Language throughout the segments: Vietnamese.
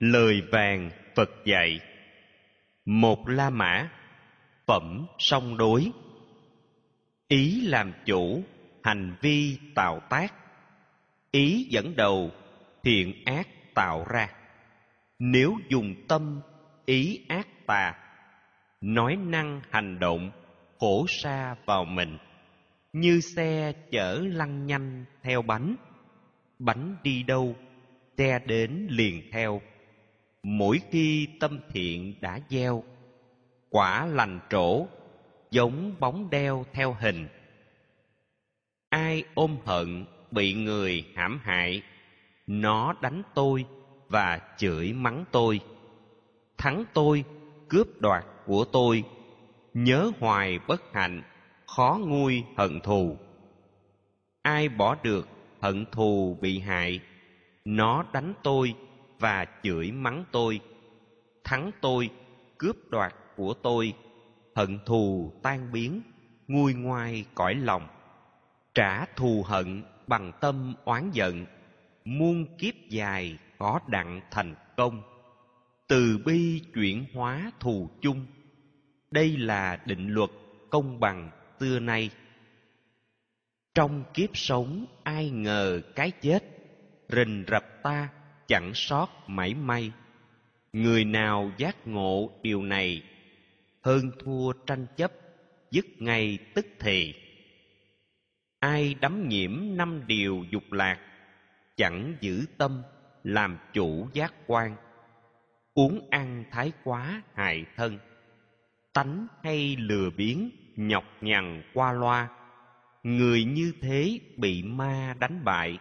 Lời vàng Phật dạy. Một La Mã Phẩm song đối. Ý làm chủ, hành vi tạo tác. Ý dẫn đầu, thiện ác tạo ra. Nếu dùng tâm, ý ác tà Nói năng hành động, khổ xa vào mình Như xe chở lăn nhanh theo bánh. Bánh đi đâu, xe đến liền theo mỗi khi tâm thiện đã gieo, quả lành trổ giống bóng đeo theo hình. Ai ôm hận bị người hãm hại, nó đánh tôi và chửi mắng tôi. Thắng tôi, cướp đoạt của tôi. Nhớ hoài bất hạnh, khó nguôi hận thù. Ai bỏ được hận thù bị hại, nó đánh tôi và chửi mắng tôi. Thắng tôi, cướp đoạt của tôi. Hận thù tan biến, nguôi ngoai cõi lòng. Trả thù hận bằng tâm oán giận, muôn kiếp dài có đặng thành công. Từ bi chuyển hóa thù chung, đây là định luật công bằng xưa nay. Trong kiếp sống ai ngờ cái chết, rình rập ta chẳng sót mảy may. Người nào giác ngộ điều này, hơn thua tranh chấp, dứt ngay tức thì. Ai đắm nhiễm năm điều dục lạc, chẳng giữ tâm làm chủ giác quan. Uống ăn thái quá hại thân, tánh hay lừa biếng nhọc nhằn qua loa. Người như thế bị ma đánh bại,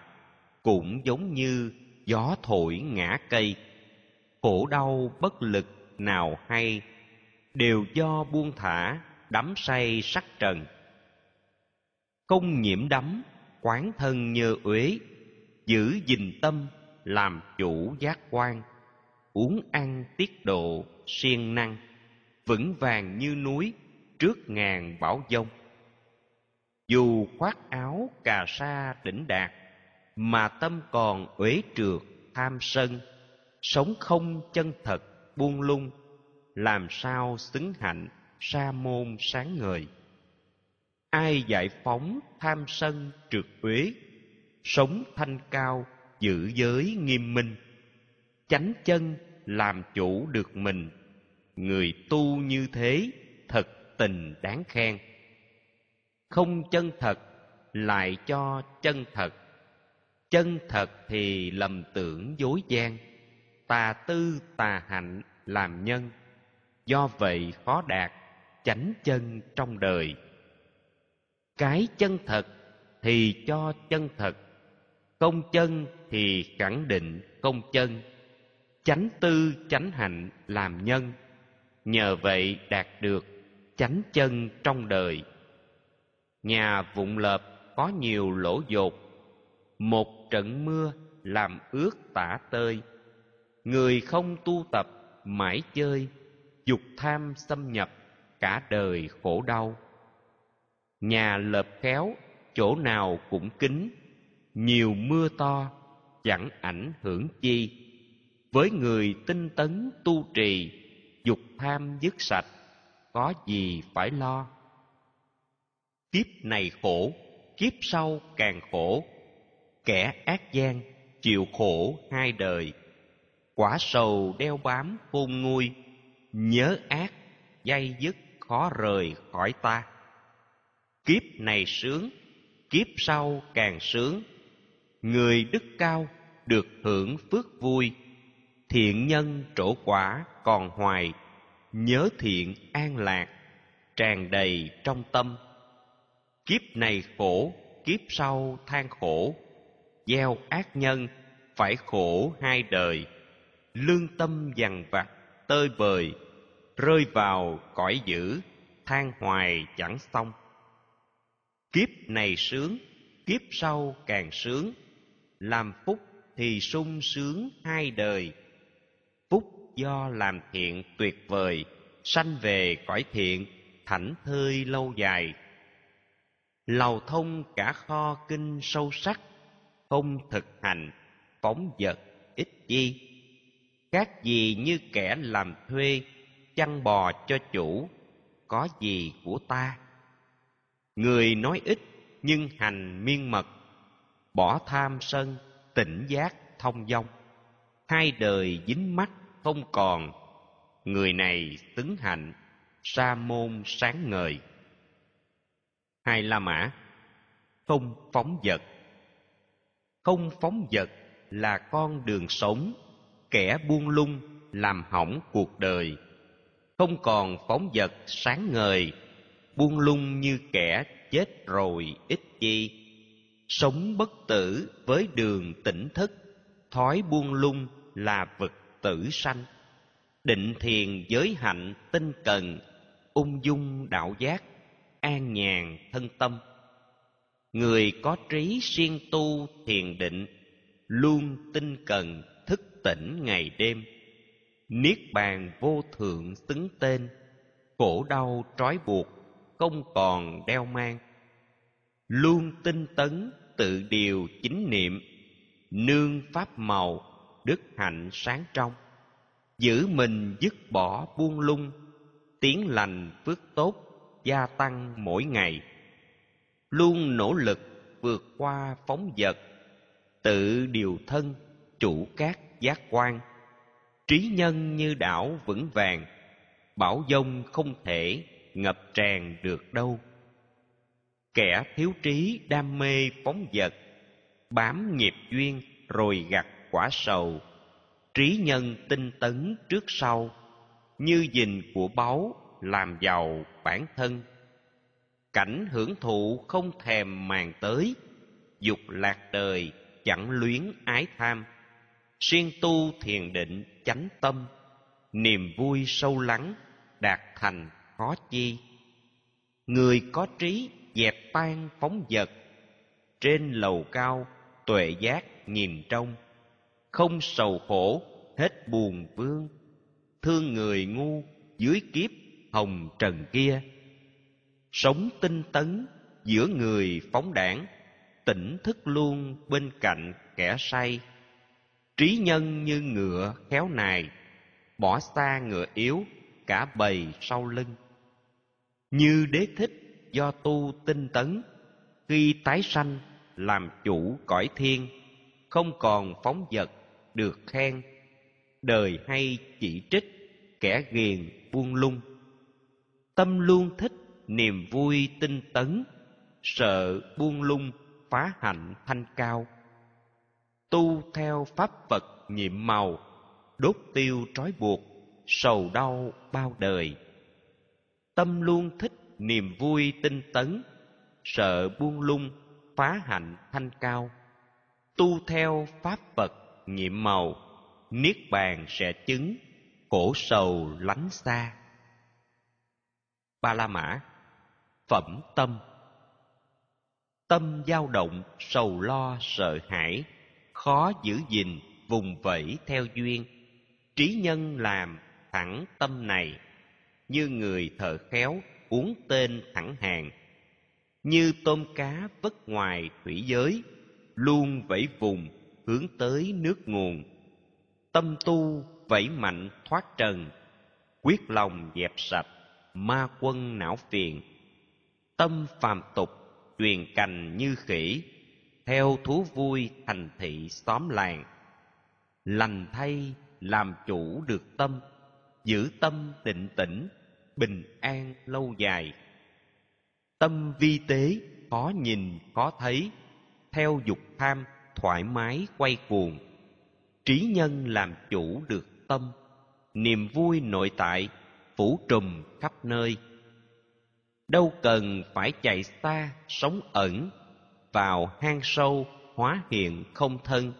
cũng giống như gió thổi ngã cây. Khổ đau bất lực nào hay, đều do buông thả, đắm say sắc trần. Công nhiễm đắm, quán thân nhơ uế, giữ gìn tâm, làm chủ giác quan. Uống ăn tiết độ, siêng năng, vững vàng như núi, trước ngàn bão dông dù khoác áo cà sa đỉnh đạt mà tâm còn uế trượt tham sân, sống không chân thật, buông lung, làm sao xứng hạnh sa môn sáng ngời. Ai giải phóng tham sân trượt uế sống thanh cao giữ giới nghiêm minh. Chánh chân làm chủ được mình, người tu như thế thật tình đáng khen. Không chân thật lại cho chân thật chân thật thì lầm tưởng dối gian, tà tư tà hạnh làm nhân. Do vậy khó đạt chánh chân trong đời. Cái chân thật thì cho chân thật, công chân thì khẳng định công chân. Chánh tư chánh hạnh làm nhân, nhờ vậy đạt được chánh chân trong đời. Nhà vụng lợp có nhiều lỗ dột, một trận mưa làm ướt tả tơi. Người không tu tập mãi chơi, dục tham xâm nhập cả đời khổ đau. Nhà lợp khéo, chỗ nào cũng kín, nhiều mưa to chẳng ảnh hưởng chi. Với người tinh tấn tu trì, dục tham dứt sạch, có gì phải lo? Kiếp này khổ, kiếp sau càng khổ kẻ ác gian, chịu khổ hai đời. Quả sầu đeo bám khôn nguôi, nhớ ác, dây dứt khó rời khỏi ta. Kiếp này sướng, kiếp sau càng sướng. Người đức cao được hưởng phước vui, thiện nhân trổ quả còn hoài. Nhớ thiện an lạc, tràn đầy trong tâm. Kiếp này khổ, kiếp sau than khổ gieo ác nhân, phải khổ hai đời. Lương tâm dằn vặt, tơi bời rơi vào cõi dữ, than hoài chẳng xong. Kiếp này sướng, kiếp sau càng sướng, làm phúc thì sung sướng hai đời. Phúc do làm thiện tuyệt vời, sanh về cõi thiện, thảnh thơi lâu dài. Lầu thông cả kho kinh sâu sắc không thực hành, phóng vật ít chi. Các gì như kẻ làm thuê, chăn bò cho chủ, có gì của ta? Người nói ít nhưng hành miên mật, bỏ tham sân, tỉnh giác thông dong. Hai đời dính mắt không còn, người này tứng hạnh, sa môn sáng ngời. Hai la mã, không phóng vật không phóng vật là con đường sống, kẻ buông lung làm hỏng cuộc đời. Không còn phóng vật sáng ngời, buông lung như kẻ chết rồi ít chi sống bất tử với đường tỉnh thức, thói buông lung là vật tử sanh. Định thiền giới hạnh tinh cần, ung dung đạo giác, an nhàn thân tâm người có trí siêng tu thiền định, luôn tinh cần, thức tỉnh ngày đêm. Niết bàn vô thượng xứng tên, khổ đau trói buộc, không còn đeo mang. Luôn tinh tấn tự điều chính niệm, nương pháp màu, đức hạnh sáng trong. Giữ mình dứt bỏ buông lung, tiếng lành phước tốt gia tăng mỗi ngày luôn nỗ lực vượt qua phóng vật, tự điều thân, chủ các giác quan. Trí nhân như đảo vững vàng, bảo dông không thể ngập tràn được đâu. Kẻ thiếu trí đam mê phóng vật, bám nghiệp duyên rồi gặt quả sầu. Trí nhân tinh tấn trước sau, như dình của báu làm giàu bản thân cảnh hưởng thụ không thèm màng tới, dục lạc đời chẳng luyến ái tham. Siêng tu thiền định chánh tâm, niềm vui sâu lắng đạt thành khó chi. Người có trí dẹp tan phóng vật, trên lầu cao tuệ giác nhìn trong. Không sầu khổ, hết buồn vương. Thương người ngu dưới kiếp hồng trần kia sống tinh tấn giữa người phóng đảng, tỉnh thức luôn bên cạnh kẻ say. Trí nhân như ngựa khéo nài, bỏ xa ngựa yếu cả bầy sau lưng. Như đế thích do tu tinh tấn, khi tái sanh làm chủ cõi thiên, không còn phóng vật được khen. Đời hay chỉ trích kẻ ghiền buông lung. Tâm luôn thích niềm vui tinh tấn, sợ buông lung phá hạnh thanh cao. Tu theo pháp phật nhiệm màu, đốt tiêu trói buộc, sầu đau bao đời. Tâm luôn thích niềm vui tinh tấn, sợ buông lung phá hạnh thanh cao. Tu theo pháp phật nhiệm màu, niết bàn sẽ chứng khổ sầu lánh xa. Ba la mã phẩm tâm. Tâm dao động, sầu lo, sợ hãi, khó giữ gìn, vùng vẫy theo duyên. Trí nhân làm thẳng tâm này, như người thợ khéo uống tên thẳng hàng. Như tôm cá vất ngoài thủy giới, luôn vẫy vùng hướng tới nước nguồn. Tâm tu vẫy mạnh thoát trần, quyết lòng dẹp sạch ma quân não phiền tâm phàm tục, truyền cành như khỉ, theo thú vui thành thị xóm làng. Lành thay, làm chủ được tâm, giữ tâm định tĩnh, bình an lâu dài. Tâm vi tế, khó nhìn, khó thấy, theo dục tham, thoải mái quay cuồng. Trí nhân làm chủ được tâm, niềm vui nội tại, phủ trùm khắp nơi đâu cần phải chạy xa, sống ẩn, vào hang sâu, hóa hiện không thân.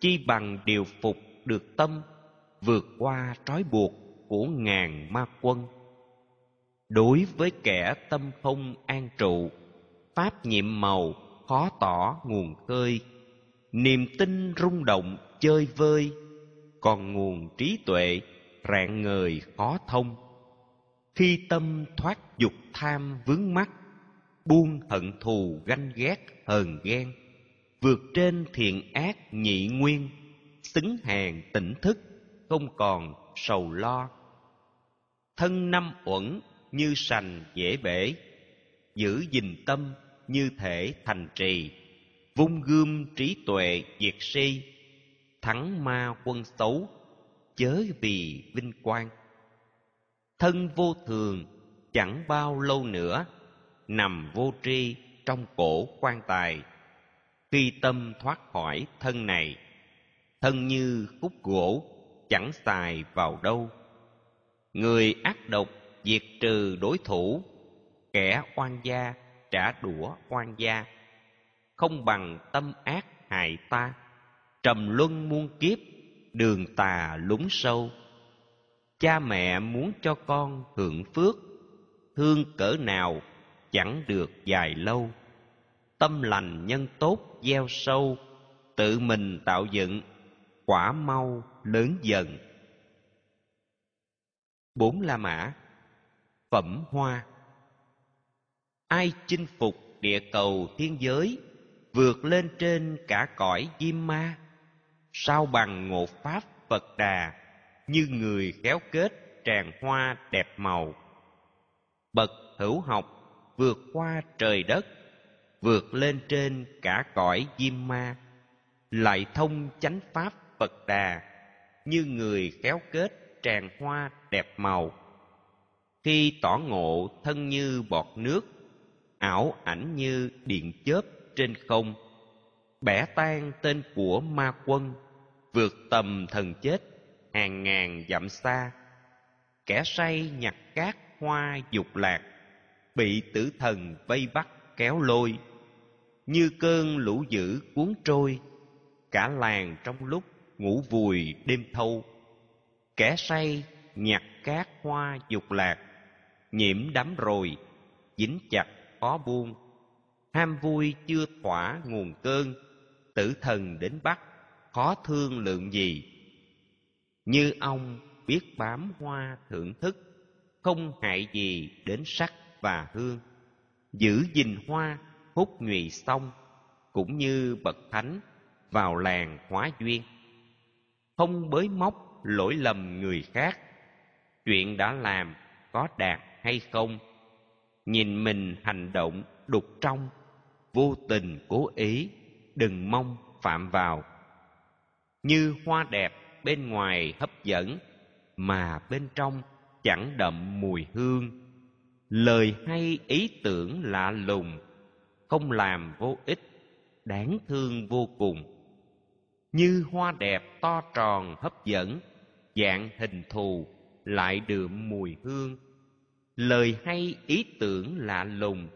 Chi bằng điều phục được tâm, vượt qua trói buộc của ngàn ma quân. Đối với kẻ tâm không an trụ, pháp nhiệm màu khó tỏ nguồn khơi. Niềm tin rung động, chơi vơi, còn nguồn trí tuệ rạng ngời khó thông khi tâm thoát dục tham vướng mắc, buông hận thù ganh ghét, hờn ghen, vượt trên thiện ác nhị nguyên, xứng hàng tỉnh thức, không còn sầu lo. Thân năm uẩn như sành dễ bể, giữ gìn tâm như thể thành trì, vung gươm trí tuệ diệt si, thắng ma quân xấu, chớ vì vinh quang thân vô thường, chẳng bao lâu nữa, nằm vô tri trong cổ quan tài. Khi tâm thoát khỏi thân này, thân như khúc gỗ, chẳng xài vào đâu. Người ác độc diệt trừ đối thủ, kẻ oan gia trả đũa oan gia. Không bằng tâm ác hại ta, trầm luân muôn kiếp, đường tà lúng sâu cha mẹ muốn cho con hưởng phước, thương cỡ nào chẳng được dài lâu. Tâm lành nhân tốt gieo sâu, tự mình tạo dựng, quả mau lớn dần. Bốn la mã, phẩm hoa. Ai chinh phục địa cầu thiên giới, vượt lên trên cả cõi diêm ma? Sao bằng ngộ pháp phật đà? Như người khéo kết tràn hoa đẹp màu. Bậc hữu học vượt qua trời đất, vượt lên trên cả cõi diêm ma. Lại thông chánh pháp phật đà, như người khéo kết tràn hoa đẹp màu. Khi tỏ ngộ thân như bọt nước, ảo ảnh như điện chớp trên không, bẻ tan tên của ma quân, vượt tầm thần chết hàng ngàn dặm xa, kẻ say nhặt cát hoa dục lạc, bị tử thần vây bắt kéo lôi, như cơn lũ dữ cuốn trôi, cả làng trong lúc ngủ vùi đêm thâu. Kẻ say nhặt cát hoa dục lạc, nhiễm đắm rồi, dính chặt khó buông ham vui chưa thỏa nguồn cơn, tử thần đến bắt, khó thương lượng gì như ông biết bám hoa thưởng thức, không hại gì đến sắc và hương. Giữ gìn hoa, hút nhụy xong cũng như bậc thánh vào làng hóa duyên. Không bới móc lỗi lầm người khác, chuyện đã làm có đạt hay không. Nhìn mình hành động đục trong, vô tình cố ý, đừng mong phạm vào. Như hoa đẹp bên ngoài hấp dẫn, mà bên trong chẳng đậm mùi hương. Lời hay ý tưởng lạ lùng, không làm vô ích, đáng thương vô cùng. Như hoa đẹp to tròn hấp dẫn, dạng hình thù lại đượm mùi hương. Lời hay ý tưởng lạ lùng,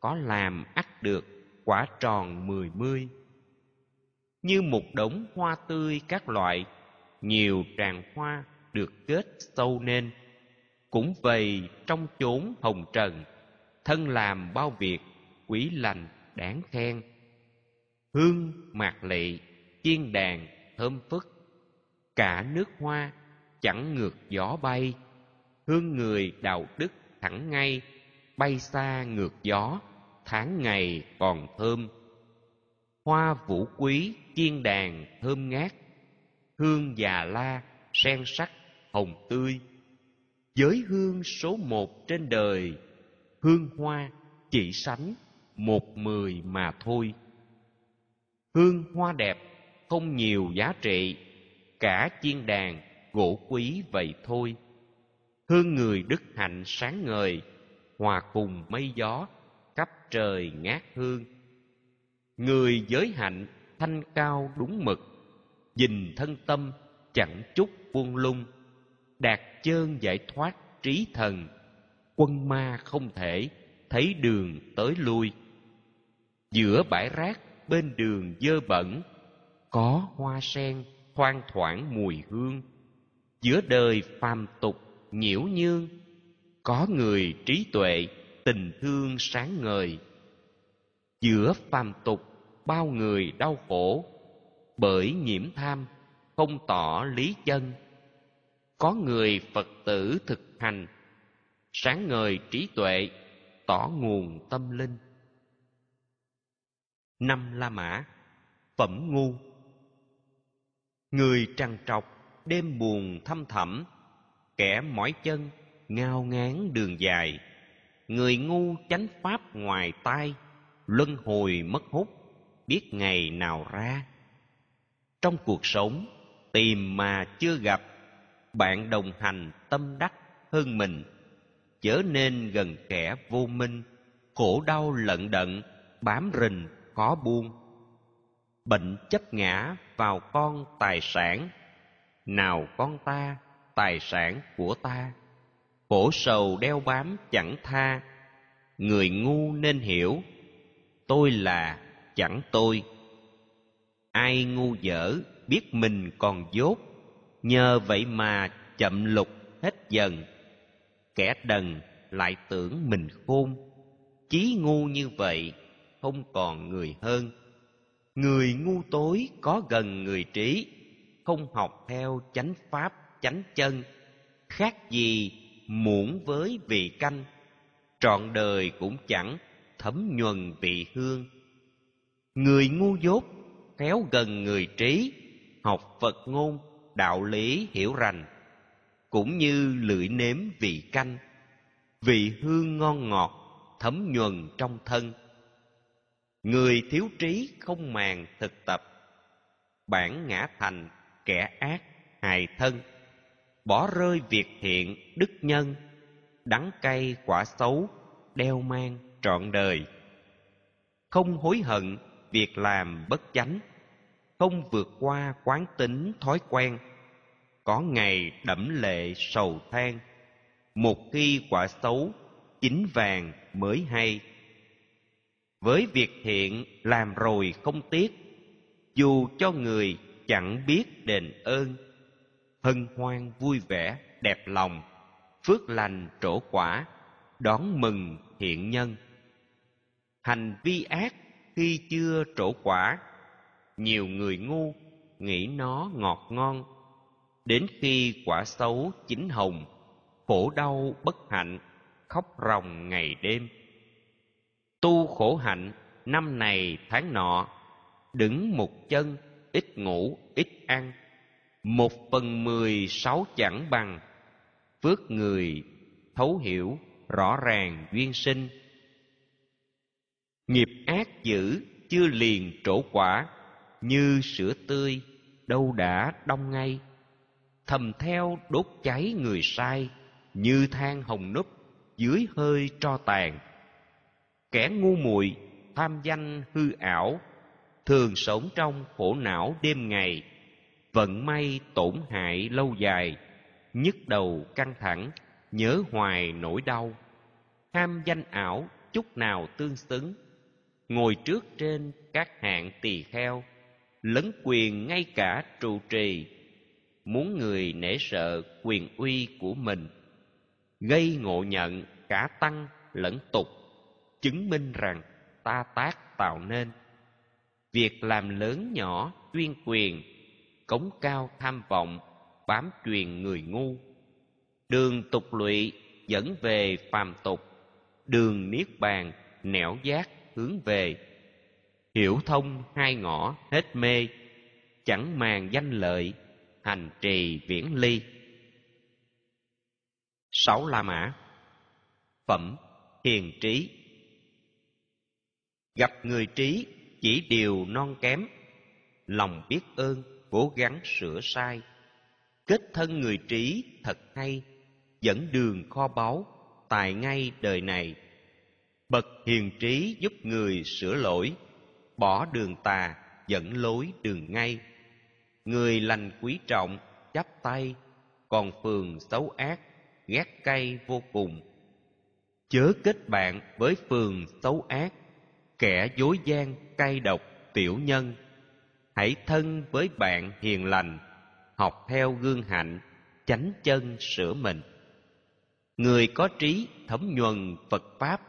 có làm ắt được quả tròn mười mươi. Như một đống hoa tươi các loại nhiều tràng hoa được kết sâu nên, cũng vầy trong chốn hồng trần, thân làm bao việc quý lành đáng khen. Hương, mạc lị chiên đàn, thơm phức, cả nước hoa chẳng ngược gió bay. Hương người đạo đức thẳng ngay, bay xa ngược gió, tháng ngày còn thơm. Hoa vũ quý, chiên đàn thơm ngát hương già la, sen sắc, hồng tươi. Giới hương số một trên đời, hương hoa, chỉ sánh, một mười mà thôi. Hương hoa đẹp, không nhiều giá trị, cả chiên đàn, gỗ quý vậy thôi. Hương người đức hạnh sáng ngời, hòa cùng mây gió, khắp trời ngát hương. Người giới hạnh thanh cao đúng mực dình thân tâm chẳng chút buông lung, đạt chơn giải thoát trí thần, quân ma không thể thấy đường tới lui. Giữa bãi rác bên đường dơ bẩn, có hoa sen thoang thoảng mùi hương. Giữa đời phàm tục nhiễu nhương, có người trí tuệ tình thương sáng ngời. Giữa phàm tục bao người đau khổ bởi nhiễm tham, không tỏ lý chân. Có người phật tử thực hành, sáng ngời trí tuệ, tỏ nguồn tâm linh. Năm la mã, phẩm ngu. Người trằn trọc, đêm buồn thăm thẳm, kẻ mỏi chân, ngao ngán đường dài. Người ngu chánh pháp ngoài tai, luân hồi mất hút, biết ngày nào ra trong cuộc sống, tìm mà chưa gặp, bạn đồng hành tâm đắc hơn mình chớ nên gần kẻ vô minh, khổ đau lận đận, bám rình, khó buông. Bệnh chấp ngã vào con tài sản, nào con ta, tài sản của ta. Khổ sầu đeo bám chẳng tha, người ngu nên hiểu, tôi là chẳng tôi ai ngu dở, biết mình còn dốt. Nhờ vậy mà chậm lục hết dần. Kẻ đần lại tưởng mình khôn. Chí ngu như vậy, không còn người hơn. Người ngu tối có gần người trí, không học theo chánh pháp, chánh chân. Khác gì muỗng với vị canh. Trọn đời cũng chẳng thấm nhuần vị hương. Người ngu dốt khéo gần người trí, học phật ngôn, đạo lý hiểu rành, cũng như lưỡi nếm vị canh, vị hương ngon ngọt, thấm nhuần trong thân. Người thiếu trí không màng thực tập, bản ngã thành kẻ ác hài thân, bỏ rơi việc thiện đức nhân, đắng cay quả xấu đeo mang trọn đời. Không hối hận việc làm bất chánh không vượt qua quán tính thói quen. Có ngày đẫm lệ sầu than, một khi quả xấu, chín vàng mới hay. Với việc thiện làm rồi không tiếc, dù cho người chẳng biết đền ơn. Hân hoan vui vẻ, đẹp lòng, phước lành trổ quả, đón mừng thiện nhân. Hành vi ác khi chưa trổ quả nhiều người ngu, nghĩ nó ngọt ngon. Đến khi quả xấu chín hồng, khổ đau bất hạnh, khóc ròng ngày đêm. Tu khổ hạnh, năm này tháng nọ, đứng một chân, ít ngủ, ít ăn. Một phần mười sáu chẳng bằng, phước người, thấu hiểu, rõ ràng duyên sinh. Nghiệp ác dữ chưa liền trổ quả như sữa tươi, đâu đã đông ngay. Thầm theo đốt cháy người sai, như than hồng núp dưới hơi tro tàn. Kẻ ngu muội tham danh hư ảo, thường sống trong khổ não đêm ngày, vận may tổn hại lâu dài, nhức đầu căng thẳng, nhớ hoài nỗi đau. Ham danh ảo chút nào tương xứng, ngồi trước trên các hạng tỳ kheo lấn quyền ngay cả trụ trì, muốn người nể sợ quyền uy của mình, gây ngộ nhận cả tăng lẫn tục, chứng minh rằng ta tác tạo nên. Việc làm lớn nhỏ chuyên quyền, cống cao tham vọng, bám truyền người ngu. Đường tục lụy dẫn về phàm tục, đường niết bàn nẻo giác hướng về hiểu thông hai ngõ, hết mê. Chẳng màng danh lợi, hành trì viễn ly. Sáu la mã. Phẩm, hiền trí. Gặp người trí, chỉ điều non kém. Lòng biết ơn, cố gắng sửa sai. Kết thân người trí, thật hay. Dẫn đường kho báu, tài ngay đời này. Bậc hiền trí giúp người sửa lỗi bỏ đường tà, dẫn lối đường ngay. Người lành quý trọng, chắp tay, còn phường xấu ác, ghét cay vô cùng. Chớ kết bạn với phường xấu ác, kẻ dối gian, cay độc, tiểu nhân. Hãy thân với bạn hiền lành, học theo gương hạnh, chánh chân sửa mình. Người có trí thấm nhuần phật pháp,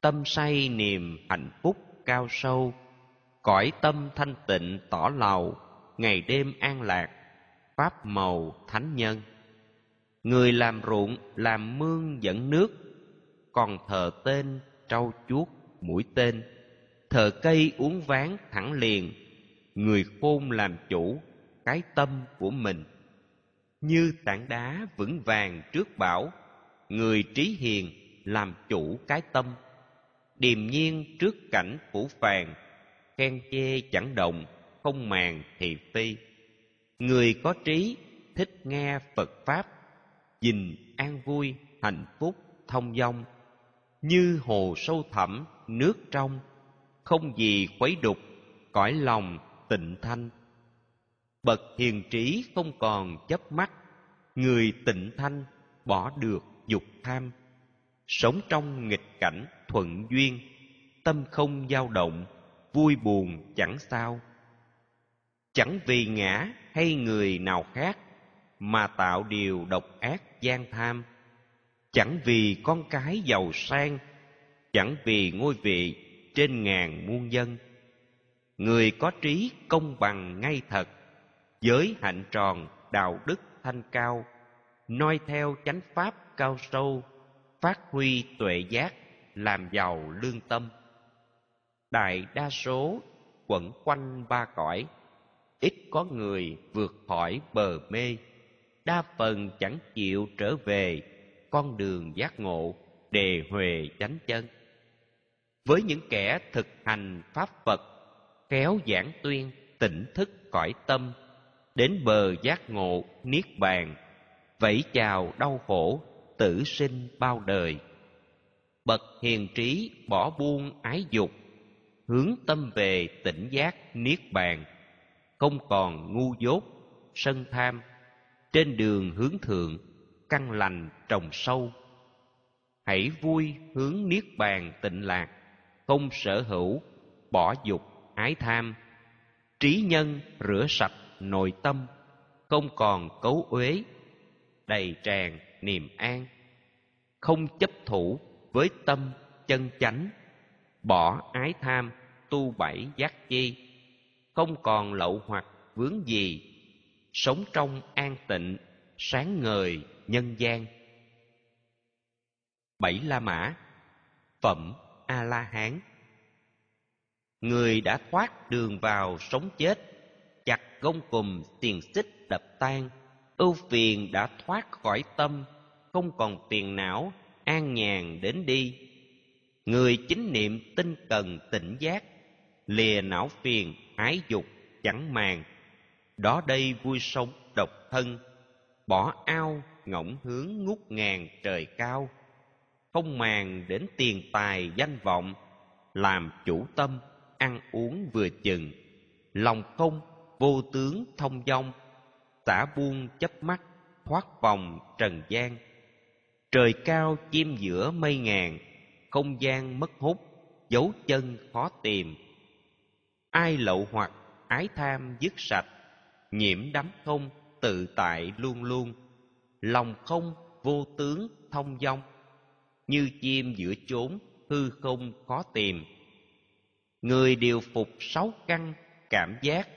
tâm say niềm hạnh phúc cao sâu cõi tâm thanh tịnh tỏ lầu, ngày đêm an lạc, pháp màu thánh nhân. Người làm ruộng, làm mương dẫn nước, còn thờ tên trâu chuốt mũi tên. Thờ cây uống ván thẳng liền, người khôn làm chủ cái tâm của mình. Như tảng đá vững vàng trước bão, người trí hiền làm chủ cái tâm. Điềm nhiên trước cảnh phủ phàng khen chê chẳng động không màng thì phi người có trí thích nghe phật pháp dình an vui, hạnh phúc, thông dong. Như hồ sâu thẳm, nước trong, không gì khuấy đục, cõi lòng tịnh thanh. Bậc hiền trí không còn chấp mắt, người tịnh thanh bỏ được dục tham. Sống trong nghịch cảnh thuận duyên, tâm không dao động vui buồn chẳng sao. Chẳng vì ngã hay người nào khác, mà tạo điều độc ác gian tham. Chẳng vì con cái giàu sang, chẳng vì ngôi vị trên ngàn muôn dân. Người có trí công bằng ngay thật, giới hạnh tròn đạo đức thanh cao, noi theo chánh pháp cao sâu, phát huy tuệ giác, làm giàu lương tâm đại đa số quẩn quanh ba cõi. Ít có người vượt khỏi bờ mê. Đa phần chẳng chịu trở về con đường giác ngộ, đề huề chánh chân. Với những kẻ thực hành pháp phật, khéo giảng tuyên, tỉnh thức cõi tâm, đến bờ giác ngộ niết bàn, vẫy chào đau khổ, tử sinh bao đời. Bậc hiền trí bỏ buông ái dục hướng tâm về tỉnh giác niết bàn, không còn ngu dốt, sân tham, trên đường hướng thượng, căn lành trồng sâu. Hãy vui hướng niết bàn tịnh lạc, không sở hữu, bỏ dục, ái tham. Trí nhân rửa sạch nội tâm, không còn cấu uế, đầy tràn niềm an. Không chấp thủ với tâm chân chánh, bỏ ái tham tu bảy giác chi. Không còn lậu hoặc vướng gì. Sống trong an tịnh, sáng ngời, nhân gian. Bảy la mã. Phẩm a la hán người đã thoát đường vào sống chết, chặt gông cùm tiền xích đập tan. Ưu phiền đã thoát khỏi tâm, không còn phiền não, an nhàn đến đi. Người chính niệm tinh cần tỉnh giác lìa não phiền, ái dục, chẳng màng. Đó đây vui sống độc thân, bỏ ao ngỗng hướng ngút ngàn trời cao. Không màng đến tiền tài danh vọng, làm chủ tâm, ăn uống vừa chừng. Lòng không vô tướng thông dong tả buông chấp mắt, thoát vòng trần gian. Trời cao chim giữa mây ngàn, không gian mất hút, dấu chân khó tìm ai lậu hoặc ái tham dứt sạch, nhiễm đắm không, tự tại luôn luôn. Lòng không, vô tướng, thông dong. Như chim giữa chốn, hư không khó tìm. Người điều phục sáu căn, cảm giác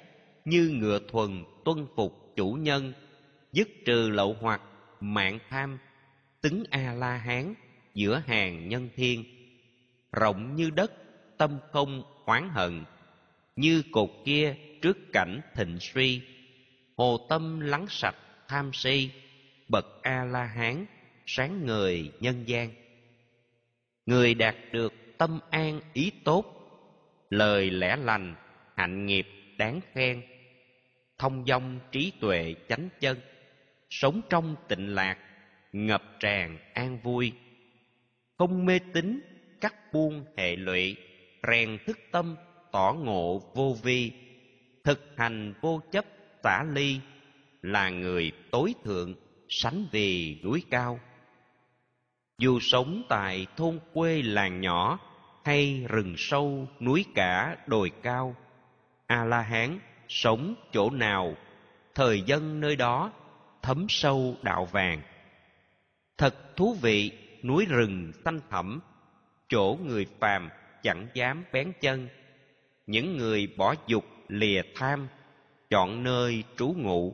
như ngựa thuần tuân phục chủ nhân. Dứt trừ lậu hoặc mạng tham, tính a la hán giữa hàng nhân thiên. Rộng như đất, tâm không oán hận như cột kia trước cảnh thịnh suy, hồ tâm lắng sạch tham si, bậc a la hán sáng người nhân gian. Người đạt được tâm an ý tốt, lời lẽ lành, hạnh nghiệp đáng khen, thông dong trí tuệ chánh chân, sống trong tịnh lạc, ngập tràn an vui. Không mê tín, cắt buông hệ lụy, rèn thức tâm tỏ ngộ vô vi, thực hành vô chấp tả ly, là người tối thượng, sánh vì núi cao. Dù sống tại thôn quê làng nhỏ hay rừng sâu núi cả đồi cao a la hán sống chỗ nào, thời dân nơi đó thấm sâu đạo vàng. Thật thú vị, núi rừng xanh thẳm, chỗ người phàm chẳng dám bén chân những người bỏ dục lìa tham, chọn nơi trú ngụ,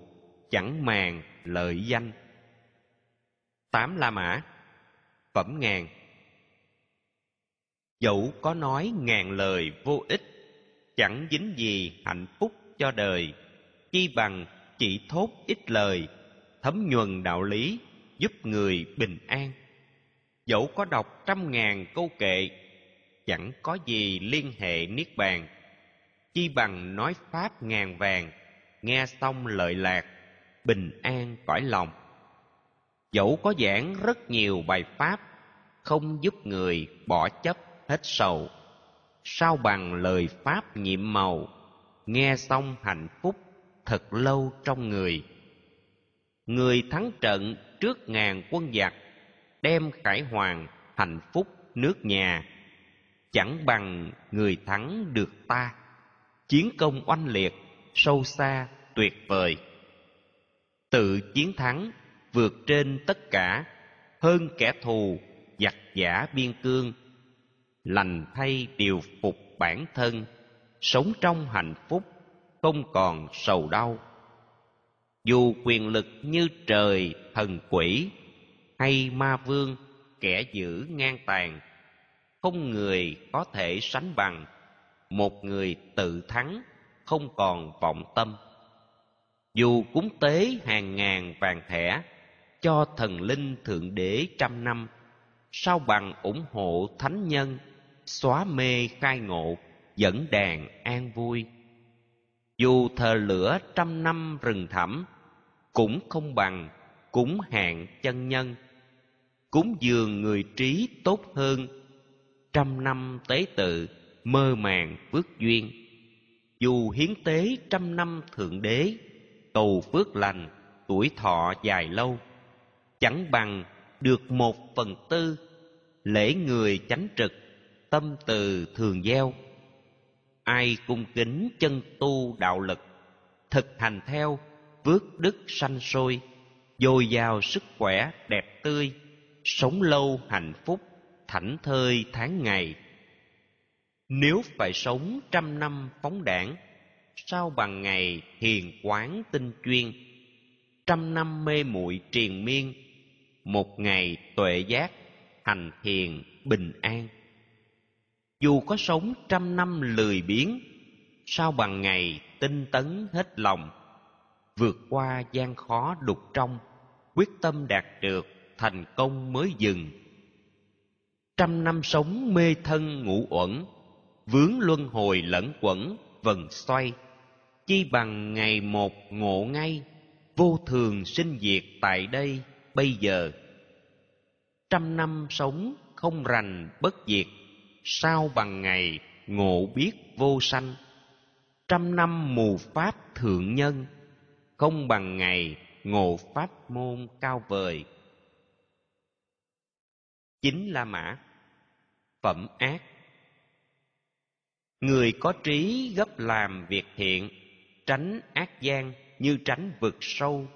chẳng màng lợi danh. Tám la mã, phẩm ngàn. Dẫu có nói ngàn lời vô ích, chẳng dính gì hạnh phúc cho đời. Chi bằng chỉ thốt ít lời, thấm nhuần đạo lý, giúp người bình an. Dẫu có đọc trăm ngàn câu kệ, chẳng có gì liên hệ niết bàn chi bằng nói pháp ngàn vàng, nghe xong lợi lạc, bình an cõi lòng. Dẫu có giảng rất nhiều bài pháp, không giúp người bỏ chấp hết sầu. Sao bằng lời pháp nhiệm màu, nghe xong hạnh phúc thật lâu trong người. Người thắng trận trước ngàn quân giặc, đem khải hoàng hạnh phúc nước nhà. Chẳng bằng người thắng được ta chiến công oanh liệt, sâu xa, tuyệt vời. Tự chiến thắng, vượt trên tất cả. Hơn kẻ thù, giặc giả biên cương. Lành thay điều phục bản thân. Sống trong hạnh phúc, không còn sầu đau. Dù quyền lực như trời, thần quỷ, hay ma vương, kẻ giữ ngang tàn, không người có thể sánh bằng một người tự thắng, không còn vọng tâm. Dù cúng tế hàng ngàn vàng thẻ, cho thần linh thượng đế trăm năm, sao bằng ủng hộ thánh nhân, xóa mê khai ngộ, dẫn đàn an vui. Dù thờ lửa trăm năm rừng thẳm, cũng không bằng cúng hạn chân nhân. Cúng dường người trí tốt hơn, trăm năm tế tự mơ màng phước duyên. Dù hiến tế trăm năm thượng đế, cầu phước lành, tuổi thọ dài lâu, chẳng bằng được một phần tư lễ người chánh trực, tâm từ thường gieo. Ai cung kính chân tu đạo lực, thực hành theo phước đức sanh sôi, dồi dào sức khỏe đẹp tươi, sống lâu hạnh phúc, thảnh thơi tháng ngày nếu phải sống trăm năm phóng đảng, sao bằng ngày hiền quán tinh chuyên? Trăm năm mê muội triền miên, một ngày tuệ giác hành hiền bình an. Dù có sống trăm năm lười biếng, sao bằng ngày tinh tấn hết lòng? Vượt qua gian khó đục trong, quyết tâm đạt được thành công mới dừng. Trăm năm sống mê thân ngủ uẩn vướng luân hồi lẫn quẩn, vần xoay. Chi bằng ngày một ngộ ngay, vô thường sinh diệt tại đây, bây giờ. Trăm năm sống không rành bất diệt, sao bằng ngày ngộ biết vô sanh? Trăm năm mù pháp thượng nhân, không bằng ngày ngộ pháp môn cao vời. Chính la mã. Phẩm ác người có trí gấp làm việc thiện, tránh ác gian như tránh vực sâu.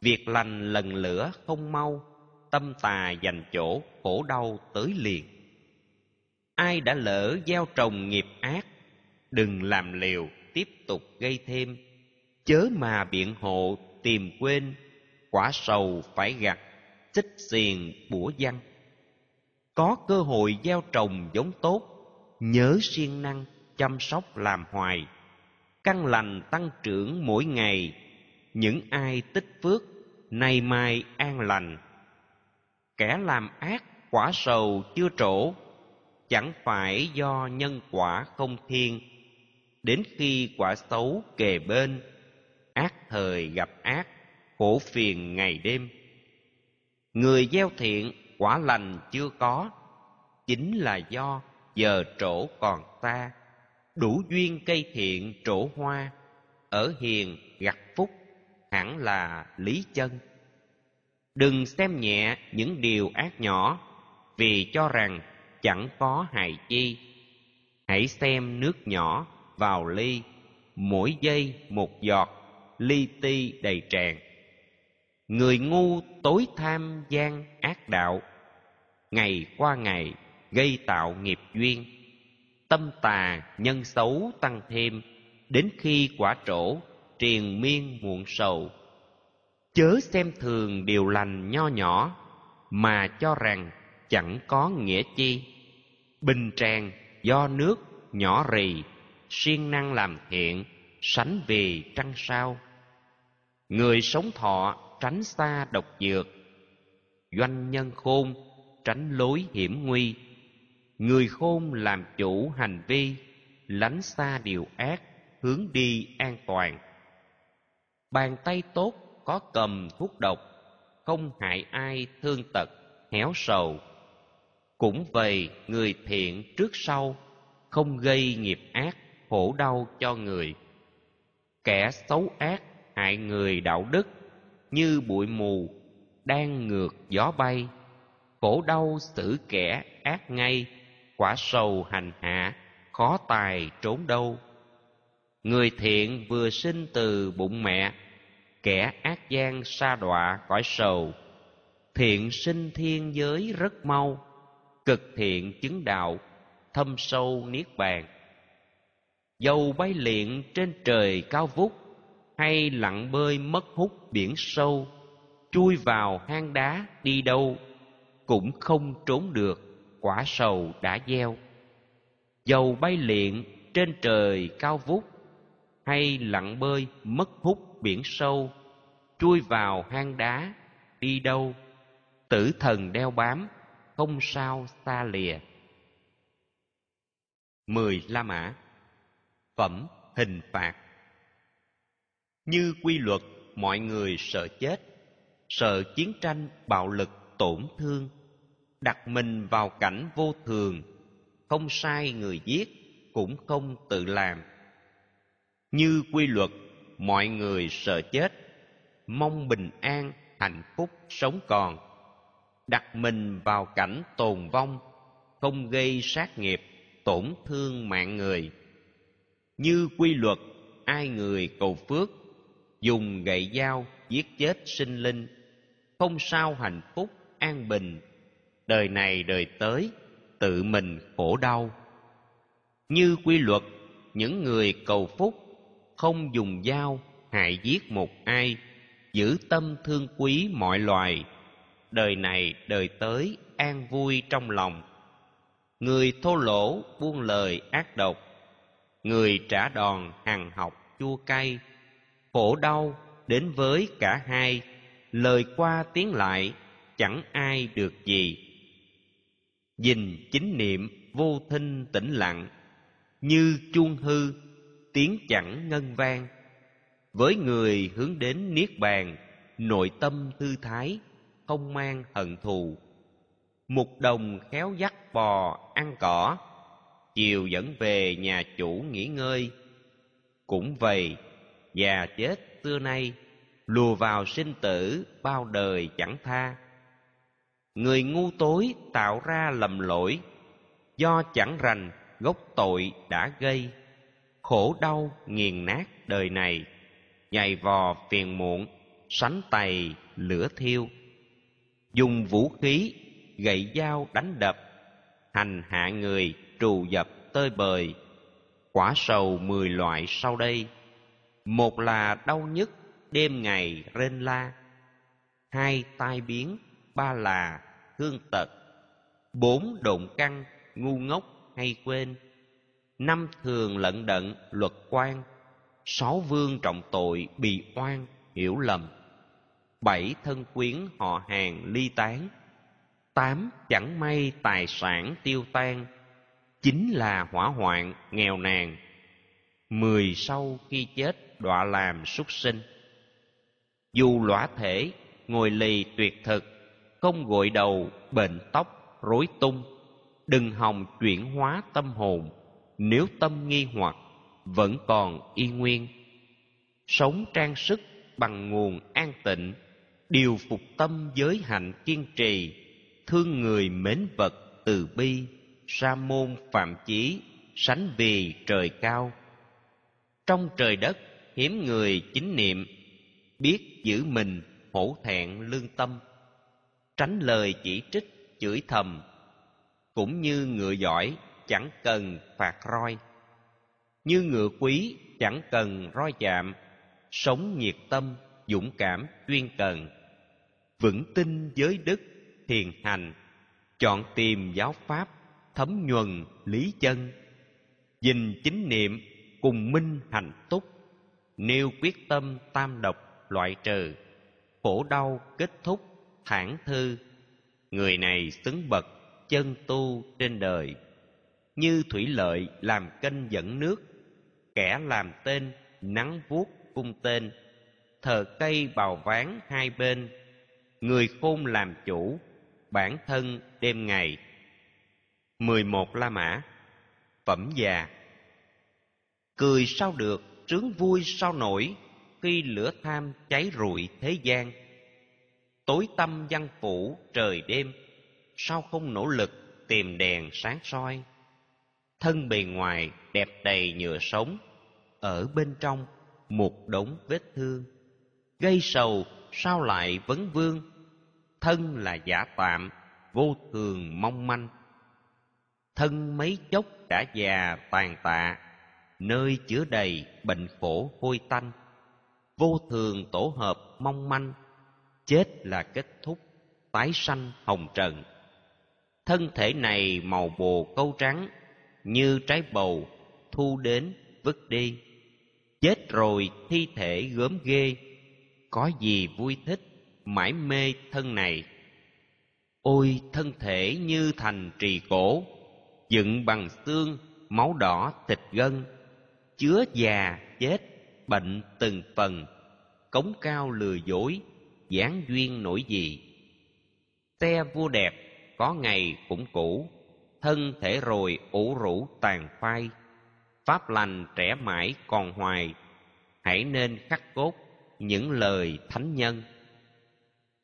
Việc lành lần lửa không mau, tâm tà dành chỗ khổ đau tới liền. Ai đã lỡ gieo trồng nghiệp ác, đừng làm liều tiếp tục gây thêm. Chớ mà biện hộ tìm quên, quả sầu phải gặt, xích xiền bủa văn có cơ hội gieo trồng giống tốt, nhớ siêng năng chăm sóc làm hoài. Căn lành tăng trưởng mỗi ngày. Những ai tích phước, nay mai an lành. Kẻ làm ác quả sầu chưa trổ, chẳng phải do nhân quả không thiên. Đến khi quả xấu kề bên, ác thời gặp ác, khổ phiền ngày đêm. Người gieo thiện, quả lành chưa có, chính là do giờ trổ còn xa đủ duyên cây thiện trổ hoa, ở hiền gặt phúc, hẳn là lý chân. Đừng xem nhẹ những điều ác nhỏ, vì cho rằng chẳng có hại chi. Hãy xem nước nhỏ vào ly, mỗi giây một giọt, ly ti đầy tràn. Người ngu tối tham gian ác đạo, ngày qua ngày gây tạo nghiệp duyên tâm tà nhân xấu tăng thêm, đến khi quả trổ triền miên muộn sầu. Chớ xem thường điều lành nho nhỏ, mà cho rằng chẳng có nghĩa chi. Bình tràng do nước nhỏ rì, siêng năng làm thiện, sánh vì trăng sao. Người sống thọ tránh xa độc dược, doanh nhân khôn tránh lối hiểm nguy người khôn làm chủ hành vi, lánh xa điều ác, hướng đi an toàn. Bàn tay tốt có cầm thuốc độc, không hại ai thương tật, héo sầu. Cũng vậy, người thiện trước sau, không gây nghiệp ác, khổ đau cho người. Kẻ xấu ác hại người đạo đức, như bụi mù, đang ngược gió bay. Khổ đau xử kẻ ác ngay quả sầu hành hạ, khó tài trốn đâu. Người thiện vừa sinh từ bụng mẹ, kẻ ác gian sa đọa cõi sầu. Thiện sinh thiên giới rất mau, cực thiện chứng đạo, thâm sâu niết bàn. Dầu bay liện trên trời cao vút, hay lặn bơi mất hút biển sâu, chui vào hang đá đi đâu cũng không trốn được quả sầu đã gieo. Dầu bay liện trên trời cao vút, hay lặn bơi mất hút biển sâu, chui vào hang đá, đi đâu? Tử thần đeo bám, không sao xa lìa. Mười la mã. Phẩm hình phạt. Như quy luật, mọi người sợ chết, sợ chiến tranh, bạo lực, tổn thương đặt mình vào cảnh vô thường, không sai người giết cũng không tự làm. Như quy luật, mọi người sợ chết, mong bình an, hạnh phúc sống còn. Đặt mình vào cảnh tồn vong, không gây sát nghiệp, tổn thương mạng người. Như quy luật, ai người cầu phước, dùng gậy dao giết chết sinh linh, không sao hạnh phúc an bình đời này đời tới, tự mình khổ đau. Như quy luật, những người cầu phúc không dùng dao, hại giết một ai, giữ tâm thương quý mọi loài. Đời này đời tới, an vui trong lòng. Người thô lỗ buông lời ác độc, người trả đòn hằng học chua cay. Khổ đau đến với cả hai, lời qua tiếng lại chẳng ai được gì dình chính niệm vô thinh tĩnh lặng, như chuông hư, tiếng chẳng ngân vang. Với người hướng đến niết bàn, nội tâm thư thái, không mang hận thù. Một đồng khéo dắt bò ăn cỏ, chiều dẫn về nhà chủ nghỉ ngơi. Cũng vậy, già chết xưa nay, lùa vào sinh tử bao đời chẳng tha người ngu tối tạo ra lầm lỗi, do chẳng rành, gốc tội đã gây. Khổ đau nghiền nát đời này nhầy vò phiền muộn, sánh tày lửa thiêu. Dùng vũ khí, gậy dao đánh đập, hành hạ người trù dập tơi bời. Quả sầu mười loại sau đây. Một là đau nhức, đêm ngày rên la. Hai tai biến ba là thương tật, bốn độn căng ngu ngốc hay quên, năm thường lận đận, luật quan, sáu vương trọng tội, bị oan, hiểu lầm, bảy thân quyến, họ hàng, ly tán, tám chẳng may tài sản tiêu tan chính là hỏa hoạn, nghèo nàn, mười sau khi chết, đọa làm súc sinh. Dù lõa thể, ngồi lì tuyệt thực không gội đầu bệnh tóc, rối tung. Đừng hòng chuyển hóa tâm hồn. Nếu tâm nghi hoặc, vẫn còn y nguyên. Sống trang sức bằng nguồn an tịnh, điều phục tâm giới hạnh kiên trì, thương người mến vật từ bi, sa môn phạm chí sánh vì trời cao. Trong trời đất, hiếm người chính niệm, biết giữ mình hổ thẹn lương tâm tránh lời chỉ trích, chửi thầm, cũng như ngựa giỏi chẳng cần phạt roi. Như ngựa quý chẳng cần roi chạm, sống nhiệt tâm, dũng cảm, chuyên cần. Vững tin giới đức, thiền hành, chọn tìm giáo pháp, thấm nhuần lý chân. Dình chính niệm, cùng minh hạnh túc, nêu quyết tâm tam độc loại trừ, khổ đau kết thúc thản thư, người này xứng bậc chân tu trên đời, như thủy lợi làm kênh dẫn nước, kẻ làm tên nắng vuốt cung tên, thờ cây bào ván hai bên, người khôn làm chủ bản thân đêm ngày. Mười một la mã, phẩm già. Cười sao được trướng vui sao nổi, khi lửa tham cháy rụi thế gian tối tâm văn phủ, trời đêm. Sao không nỗ lực tìm đèn sáng soi? Thân bề ngoài đẹp đầy nhựa sống. Ở bên trong một đống vết thương. Gây sầu, sao lại vấn vương? Thân là giả tạm vô thường mong manh. Thân mấy chốc đã già tàn tạ, nơi chứa đầy bệnh khổ hôi tanh. Vô thường tổ hợp mong manh chết là kết thúc, tái sanh hồng trần. Thân thể này màu bồ câu trắng, như trái bầu, thu đến, vứt đi. Chết rồi, thi thể gớm ghê. Có gì vui thích, mãi mê thân này. Ôi, thân thể như thành trì cổ, dựng bằng xương, máu đỏ, thịt gân. Chứa già, chết, bệnh từng phần, cống cao lừa dối gián duyên nổi gì. Xe vua đẹp, có ngày cũng cũ, thân thể rồi ủ rũ tàn phai. Pháp lành trẻ mãi còn hoài, hãy nên khắc cốt những lời thánh nhân.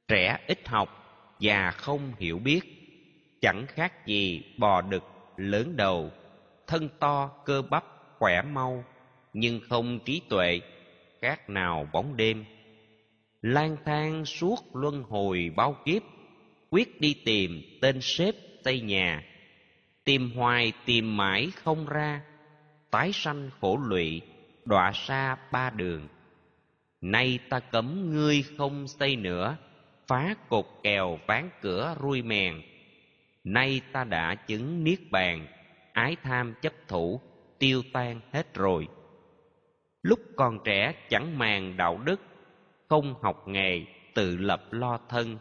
Trẻ ít học, già không hiểu biết, chẳng khác gì bò đực lớn đầu. Thân to, cơ bắp, khỏe mau, nhưng không trí tuệ, khác nào bóng đêm lang thang suốt luân hồi bao kiếp, quyết đi tìm tên sếp tây nhà. Tìm hoài, tìm mãi không ra, tái sanh khổ lụy, đọa xa ba đường. Nay ta cấm ngươi không xây nữa, phá cột kèo ván cửa rui mèn. Nay ta đã chứng niết bàn, ái tham chấp thủ, tiêu tan hết rồi. Lúc còn trẻ chẳng màng đạo đức không học nghề, tự lập lo thân.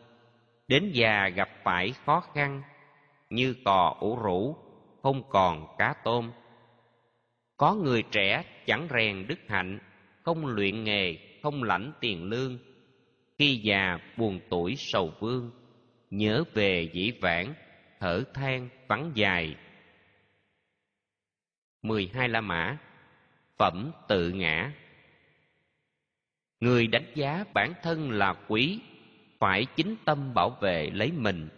Đến già gặp phải khó khăn, như cò ủ rũ, không còn cá tôm. Có người trẻ chẳng rèn đức hạnh, không luyện nghề, không lãnh tiền lương. Khi già buồn tuổi sầu vương, nhớ về dĩ vãng, thở than vắng dài. Mười hai la mã, phẩm tự ngã người đánh giá bản thân là quý, phải chính tâm bảo vệ lấy mình.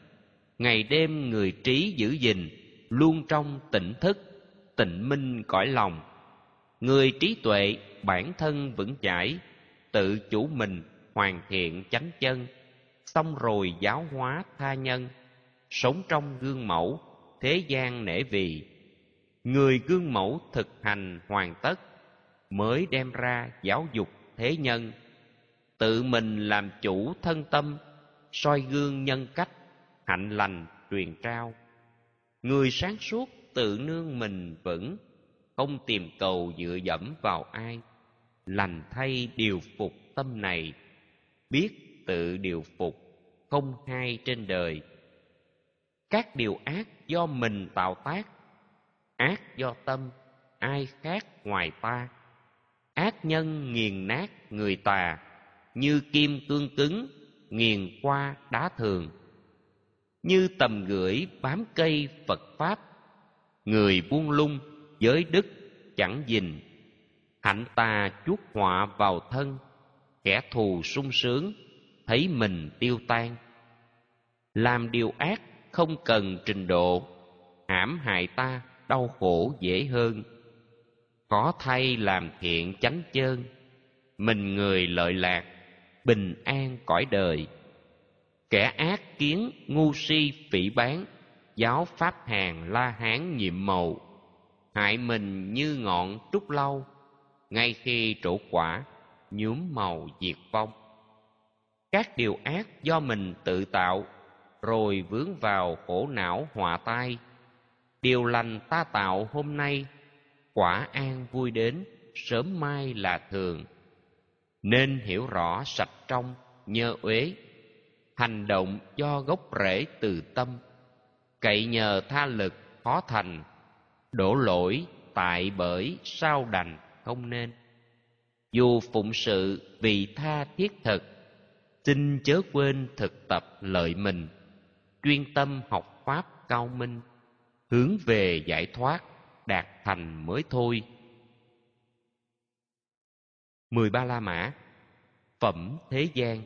Ngày đêm người trí giữ gìn, luôn trong tỉnh thức, tịnh minh cõi lòng. Người trí tuệ, bản thân vững chãi, tự chủ mình hoàn thiện chánh chân. Xong rồi giáo hóa tha nhân, sống trong gương mẫu, thế gian nể vì. Người gương mẫu thực hành hoàn tất, mới đem ra giáo dục thế nhân, tự mình làm chủ thân tâm, soi gương nhân cách, hạnh lành truyền trao. Người sáng suốt tự nương mình vững, không tìm cầu dựa dẫm vào ai. Lành thay điều phục tâm này, biết tự điều phục không hai trên đời. Các điều ác do mình tạo tác, ác do tâm, ai khác ngoài ta? Ác nhân nghiền nát người tà, như kim cương cứng, nghiền qua đá thường. Như tầm gửi bám cây phật pháp, người buông lung giới đức chẳng dình. Hạnh tà chuốt họa vào thân, kẻ thù sung sướng, thấy mình tiêu tan. Làm điều ác không cần trình độ, hãm hại ta, đau khổ dễ hơn có thay làm thiện chánh chơn, mình người lợi lạc, bình an cõi đời. Kẻ ác kiến ngu si phỉ bán giáo pháp hàng la hán nhiệm màu, hại mình như ngọn trúc lâu, ngay khi trổ quả, nhuốm màu diệt vong. Các điều ác do mình tự tạo, rồi vướng vào khổ não họa tai. Điều lành ta tạo hôm nay quả an vui đến, sớm mai là thường. Nên hiểu rõ sạch trong nhờ uế. Hành động do gốc rễ từ tâm. Cậy nhờ tha lực, khó thành. Đổ lỗi, tại bởi, sao đành, không nên. Dù phụng sự vì tha thiết thực, xin chớ quên thực tập lợi mình. Chuyên tâm học pháp cao minh, hướng về giải thoát đạt thành mới thôi. Mười ba la mã, phẩm thế gian.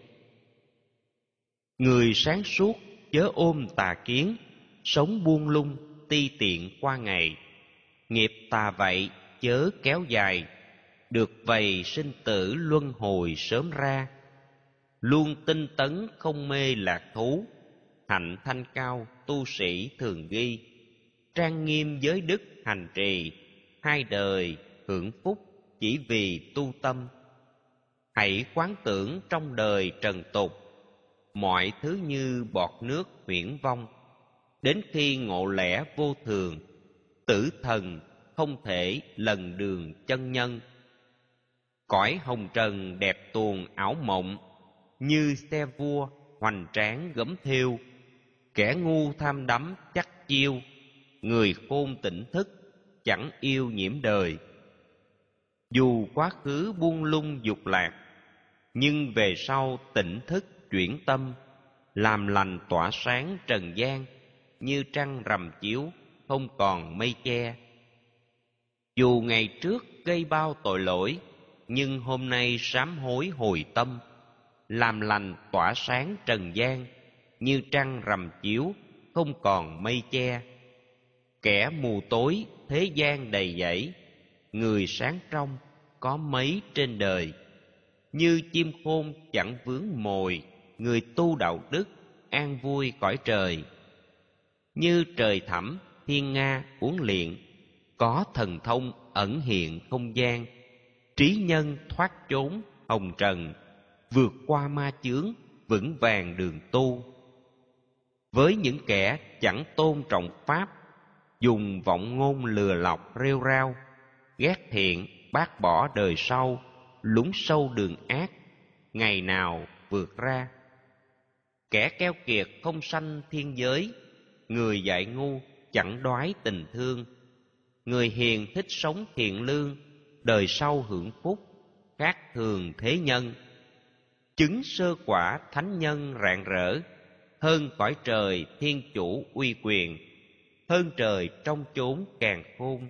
Người sáng suốt chớ ôm tà kiến, sống buông lung, ti tiện qua ngày. Nghiệp tà vậy chớ kéo dài, được vầy sinh tử luân hồi sớm ra. Luôn tinh tấn không mê lạc thú, hạnh thanh cao tu sĩ thường ghi trang nghiêm giới đức hành trì, hai đời hưởng phúc chỉ vì tu tâm. Hãy quán tưởng trong đời trần tục, mọi thứ như bọt nước huyễn vong. Đến khi ngộ lẽ vô thường, tử thần không thể lần đường chân nhân. Cõi hồng trần đẹp tuồng ảo mộng, như xe vua hoành tráng gấm thêu kẻ ngu tham đắm chắc chiêu người khôn tỉnh thức, chẳng yêu nhiễm đời. Dù quá khứ buông lung dục lạc, nhưng về sau tỉnh thức chuyển tâm, làm lành tỏa sáng trần gian, như trăng rằm chiếu, không còn mây che. Dù ngày trước gây bao tội lỗi, nhưng hôm nay sám hối hồi tâm, làm lành tỏa sáng trần gian, như trăng rằm chiếu, không còn mây che kẻ mù tối thế gian đầy dẫy người sáng trong có mấy trên đời. Như chim khôn chẳng vướng mồi người tu đạo đức an vui cõi trời. Như trời thẳm thiên nga uống liện, có thần thông ẩn hiện không gian. Trí nhân thoát trốn hồng trần vượt qua ma chướng vững vàng đường tu. Với những kẻ chẳng tôn trọng pháp dùng vọng ngôn lừa lọc, rêu rao, ghét thiện, bác bỏ đời sau, lún sâu đường ác, ngày nào vượt ra. Kẻ keo kiệt không sanh thiên giới, người dạy ngu chẳng đoái tình thương. Người hiền thích sống thiện lương, đời sau hưởng phúc, khác thường thế nhân. Chứng sơ quả thánh nhân rạng rỡ, hơn cõi trời thiên chủ uy quyền hơn trời trong chốn càng khôn,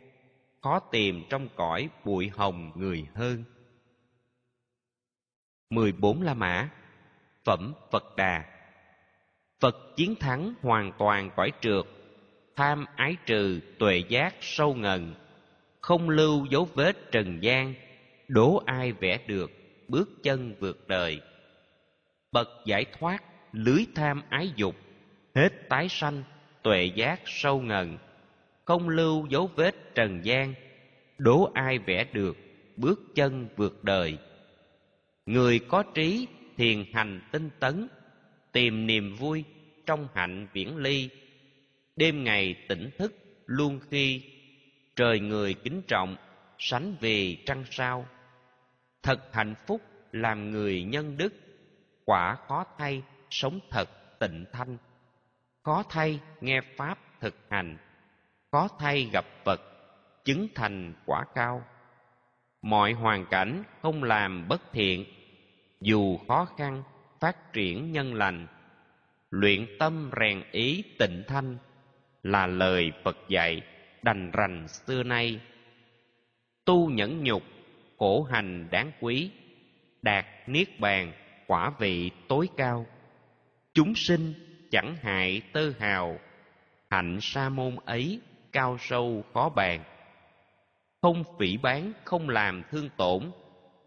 khó tìm trong cõi bụi hồng người hơn. mười bốn la mã, phẩm phật đà. Phật chiến thắng hoàn toàn cõi trượt, tham ái trừ tuệ giác sâu ngần, không lưu dấu vết trần gian, đố ai vẽ được bước chân vượt đời. Bậc giải thoát lưới tham ái dục, hết tái sanh tuệ giác sâu ngần, không lưu dấu vết trần gian, đố ai vẽ được, bước chân vượt đời. Người có trí thiền hành tinh tấn, tìm niềm vui trong hạnh viễn ly. Đêm ngày tỉnh thức luôn khi trời người kính trọng, sánh vì trăng sao. Thật hạnh phúc làm người nhân đức, quả khó thay, sống thật tịnh thanh khó thay nghe pháp thực hành khó thay gặp phật chứng thành quả cao. Mọi hoàn cảnh không làm bất thiện, dù khó khăn phát triển nhân lành. Luyện tâm rèn ý tịnh thanh là lời phật dạy đành rành xưa nay. Tu nhẫn nhục, khổ hành đáng quý, đạt niết bàn quả vị tối cao. Chúng sinh chẳng hại tơ hào. Hạnh sa môn ấy cao sâu khó bàn. Không phỉ bán, không làm thương tổn.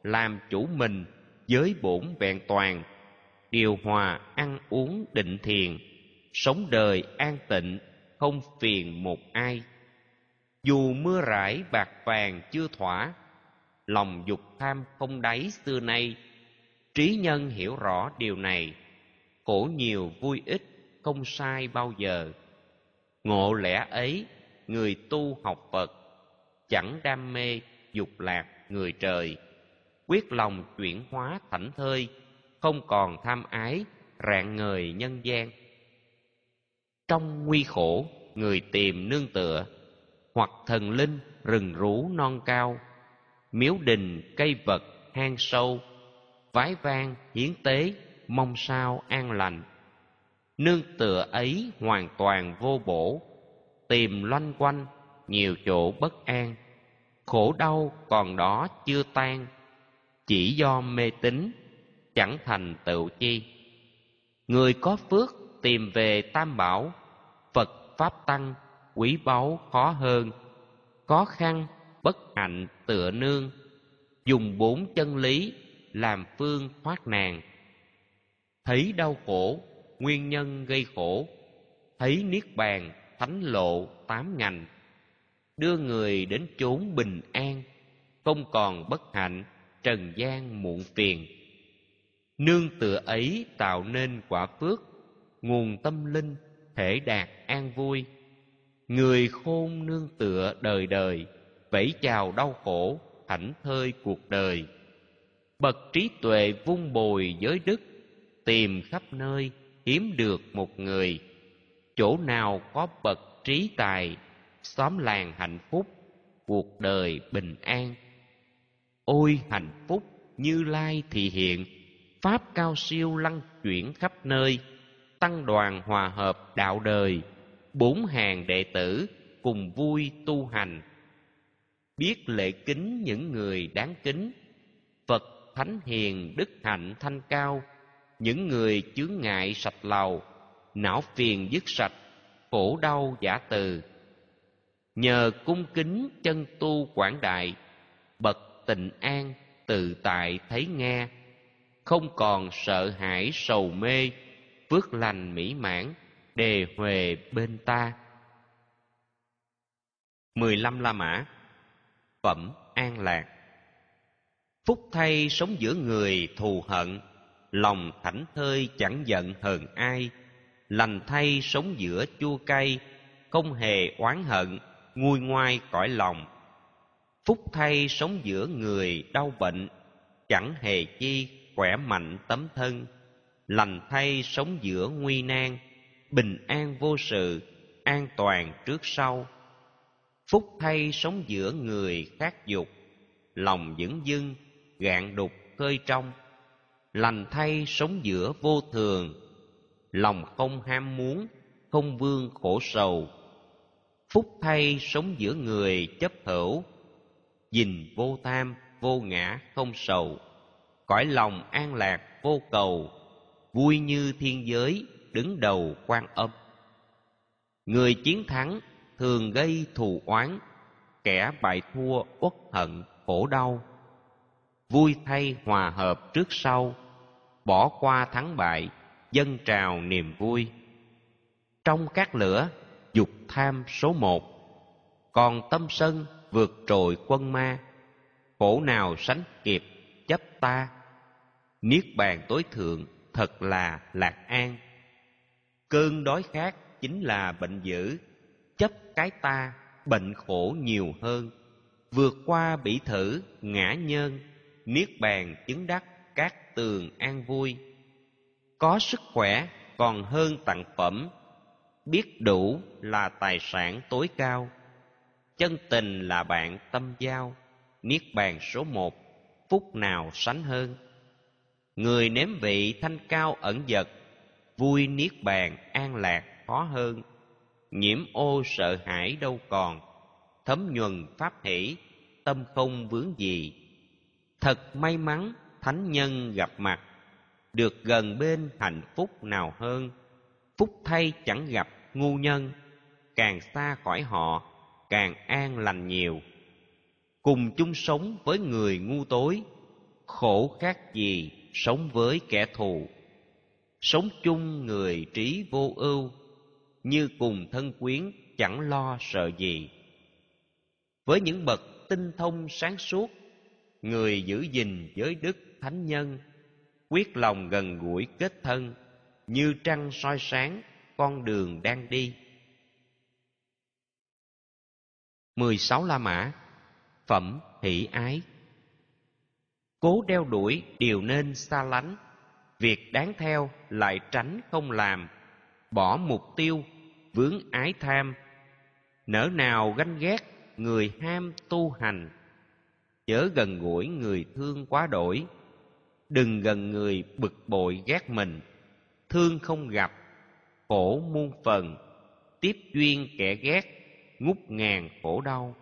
Làm chủ mình, giới bổn vẹn toàn. Điều hòa, ăn uống, định thiền. Sống đời an tịnh, không phiền một ai. Dù mưa rải, bạc vàng chưa thỏa. Lòng dục tham không đáy xưa nay. Trí nhân hiểu rõ điều này. Khổ nhiều vui ít không sai bao giờ. Ngộ lẽ ấy, người tu học phật, chẳng đam mê dục lạc người trời. Quyết lòng chuyển hóa thảnh thơi, không còn tham ái, rạng ngời nhân gian. Trong nguy khổ, người tìm nương tựa, hoặc thần linh rừng rú non cao. Miếu đình, cây vật, hang sâu, vái vang, hiến tế, mong sao an lành nương tựa ấy hoàn toàn vô bổ, tìm loanh quanh, nhiều chỗ bất an. Khổ đau còn đó chưa tan, chỉ do mê tín, chẳng thành tựu chi. Người có phước tìm về tam bảo, phật pháp tăng, quý báu khó hơn. Khó khăn, bất hạnh tựa nương, dùng bốn chân lý làm phương thoát nạn thấy đau khổ nguyên nhân gây khổ. Thấy niết bàn, thánh lộ, tám ngành, đưa người đến chốn bình an, không còn bất hạnh, trần gian muộn phiền. Nương tựa ấy tạo nên quả phước, nguồn tâm linh, thể đạt an vui. Người khôn nương tựa đời đời, vẫy chào đau khổ, thảnh thơi cuộc đời. Bậc trí tuệ vun bồi giới đức, tìm khắp nơi hiếm được một người. Chỗ nào có bậc trí tài, xóm làng hạnh phúc, cuộc đời bình an. Ôi hạnh phúc như lai thị hiện, pháp cao siêu lăng chuyển khắp nơi, tăng đoàn hòa hợp đạo đời, bốn hàng đệ tử cùng vui tu hành. Biết lễ kính những người đáng kính, phật thánh hiền đức hạnh thanh cao những người chướng ngại sạch lầu, não phiền dứt sạch, khổ đau giả từ. Nhờ cung kính chân tu quảng đại, bậc tịnh an tự tại thấy nghe, không còn sợ hãi sầu mê, phước lành mỹ mãn đề huề bên ta. Mười lăm la mã, phẩm an lạc. Phúc thay sống giữa người thù hận lòng thảnh thơi chẳng giận hờn ai, lành thay sống giữa chua cay, không hề oán hận, nguôi ngoai cõi lòng. Phúc thay sống giữa người đau bệnh, chẳng hề chi khỏe mạnh tấm thân. Lành thay sống giữa nguy nan, bình an vô sự, an toàn trước sau. Phúc thay sống giữa người khác dục, lòng vững dưng gạn đục khơi trong lành thay sống giữa vô thường. Lòng không ham muốn, không vương khổ sầu. Phúc thay sống giữa người chấp hữu. Nhìn vô tham, vô ngã, không sầu. Cõi lòng an lạc, vô cầu. Vui như thiên giới, đứng đầu quan âm. Người chiến thắng, thường gây thù oán. Kẻ bại thua uất hận, khổ đau vui thay hòa hợp trước sau, bỏ qua thắng bại dân trào niềm vui. Trong các lửa, dục tham số một, còn tâm sân vượt trội quân ma, khổ nào sánh kịp chấp ta. Niết bàn tối thượng thật là lạc an. Cơn đói khát chính là bệnh dữ, chấp cái ta bệnh khổ nhiều hơn. Vượt qua bị thử ngã nhân niết bàn chứng đắc các tường an vui. Có sức khỏe, còn hơn tặng phẩm. Biết đủ là tài sản tối cao. Chân tình là bạn tâm giao. Niết bàn số một, phúc nào sánh hơn. Người nếm vị thanh cao ẩn dật, vui niết bàn an lạc khó hơn. Nhiễm ô sợ hãi đâu còn, thấm nhuần pháp hỷ, tâm không vướng gì thật may mắn thánh nhân gặp mặt, được gần bên hạnh phúc nào hơn. Phúc thay chẳng gặp ngu nhân, càng xa khỏi họ, càng an lành nhiều. Cùng chung sống với người ngu tối, khổ khác gì sống với kẻ thù. Sống chung người trí vô ưu, như cùng thân quyến chẳng lo sợ gì. Với những bậc tinh thông sáng suốt người giữ gìn giới đức thánh nhân, quyết lòng gần gũi kết thân, như trăng soi sáng con đường đang đi. mười sáu la mã, phẩm hỷ ái. Cố đeo đuổi điều nên xa lánh, việc đáng theo lại tránh không làm, bỏ mục tiêu, vướng ái tham. Nỡ nào ganh ghét người ham tu hành chớ gần gũi người thương quá đổi. Đừng gần người bực bội ghét mình. Thương không gặp, khổ muôn phần. Tiếp duyên kẻ ghét, ngút ngàn khổ đau.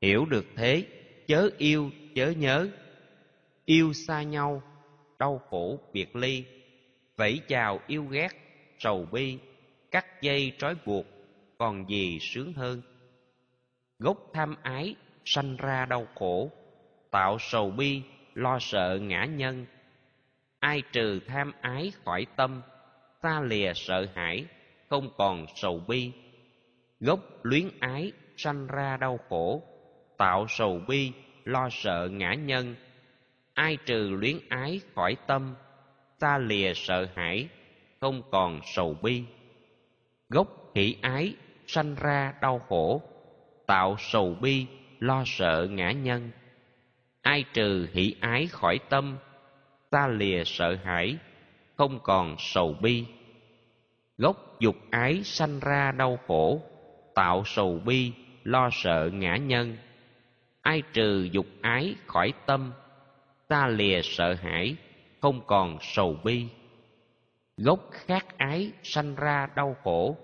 Hiểu được thế, chớ yêu, chớ nhớ. Yêu xa nhau, đau khổ biệt ly. Vẫy chào yêu ghét sầu bi, cắt dây trói buộc, còn gì sướng hơn. Gốc tham ái sanh ra đau khổ, tạo sầu bi, lo sợ ngã nhân. Ai trừ tham ái khỏi tâm, ta lìa sợ hãi, không còn sầu bi. Gốc luyến ái sanh ra đau khổ, tạo sầu bi, lo sợ ngã nhân. Ai trừ luyến ái khỏi tâm, ta lìa sợ hãi, không còn sầu bi. Gốc hỷ ái sanh ra đau khổ, tạo sầu bi lo sợ ngã nhân. Ai trừ hỷ ái khỏi tâm, ta lìa sợ hãi, không còn sầu bi. Gốc dục ái sanh ra đau khổ, tạo sầu bi, lo sợ ngã nhân. Ai trừ dục ái khỏi tâm, ta lìa sợ hãi, không còn sầu bi. Gốc khát ái sanh ra đau khổ,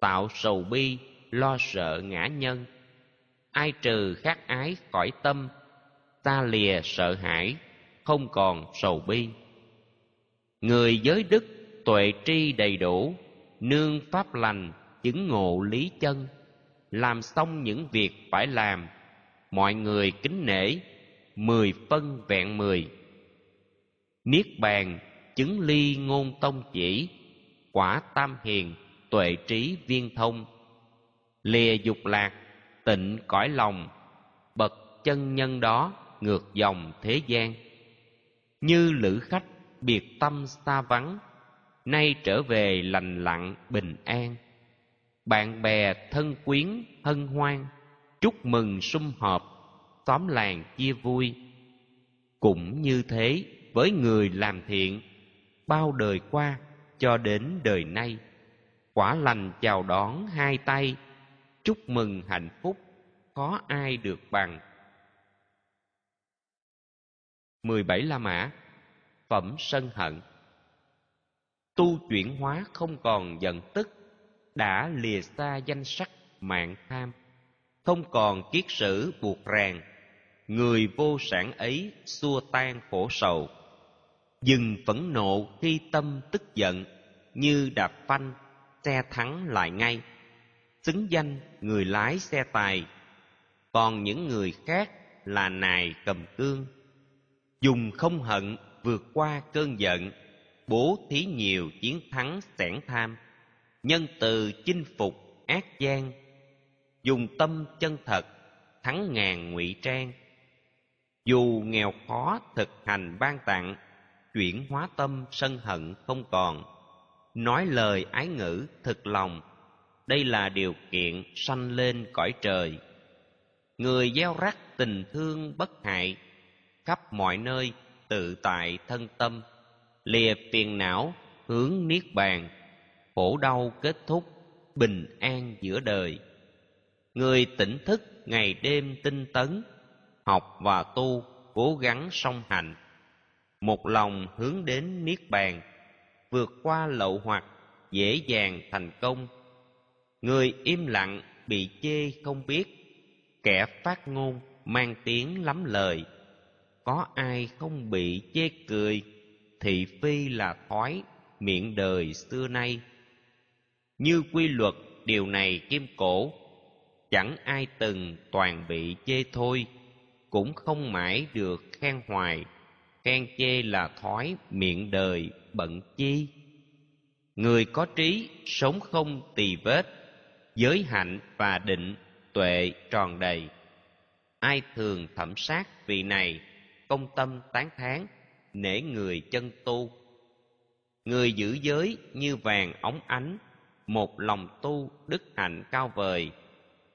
tạo sầu bi, lo sợ ngã nhân ai trừ khát ái khỏi tâm, ta lìa sợ hãi, không còn sầu bi. Người giới đức tuệ tri đầy đủ, nương pháp lành, chứng ngộ lý chân. Làm xong những việc phải làm, mọi người kính nể, mười phân vẹn mười. Niết bàn, chứng ly ngôn tông chỉ, quả tam hiền, tuệ trí viên thông. Lìa dục lạc tịnh cõi lòng, bậc chân nhân đó ngược dòng thế gian. Như lữ khách biệt tâm xa vắng, nay trở về lành lặng bình an. Bạn bè thân quyến hân hoan, chúc mừng sum họp, xóm làng chia vui. Cũng như thế, với người làm thiện, bao đời qua cho đến đời nay, quả lành chào đón hai tay chúc mừng hạnh phúc có ai được bằng? 17 La Mã Phẩm sân hận. Tu chuyển hóa không còn giận tức Đã lìa xa danh sắc mạng tham. Không còn kiết sử buộc ràng Người vô sản ấy xua tan khổ sầu. Dừng phẫn nộ khi tâm tức giận Như đạp phanh, xe thắng lại ngay. Xứng danh người lái xe tài. Còn những người khác là nài cầm cương. Dùng không hận vượt qua cơn giận, bố thí nhiều chiến thắng sẻn tham. Nhân từ chinh phục ác gian, dùng tâm chân thật thắng ngàn ngụy trang. Dù nghèo khó thực hành ban tặng, chuyển hóa tâm sân hận không còn. Nói lời ái ngữ thực lòng đây là điều kiện sanh lên cõi trời. Người gieo rắc tình thương bất hại khắp mọi nơi tự tại thân tâm, lìa phiền não, hướng niết bàn, khổ đau kết thúc, bình an giữa đời. Người tỉnh thức ngày đêm tinh tấn, học và tu, cố gắng song hành. Một lòng hướng đến niết bàn, vượt qua lậu hoặc, dễ dàng thành công người im lặng bị chê không biết. Kẻ phát ngôn mang tiếng lắm lời. Có ai không bị chê cười thị phi là thói miệng đời xưa nay. Như quy luật điều này kim cổ, chẳng ai từng toàn bị chê thôi, cũng không mãi được khen hoài. Khen chê là thói miệng đời bận chi. Người có trí sống không tì vết giới hạnh và định tuệ tròn đầy. Ai thường thẩm sát vị này, công tâm tán thán, nể người chân tu. Người giữ giới như vàng óng ánh, một lòng tu đức hạnh cao vời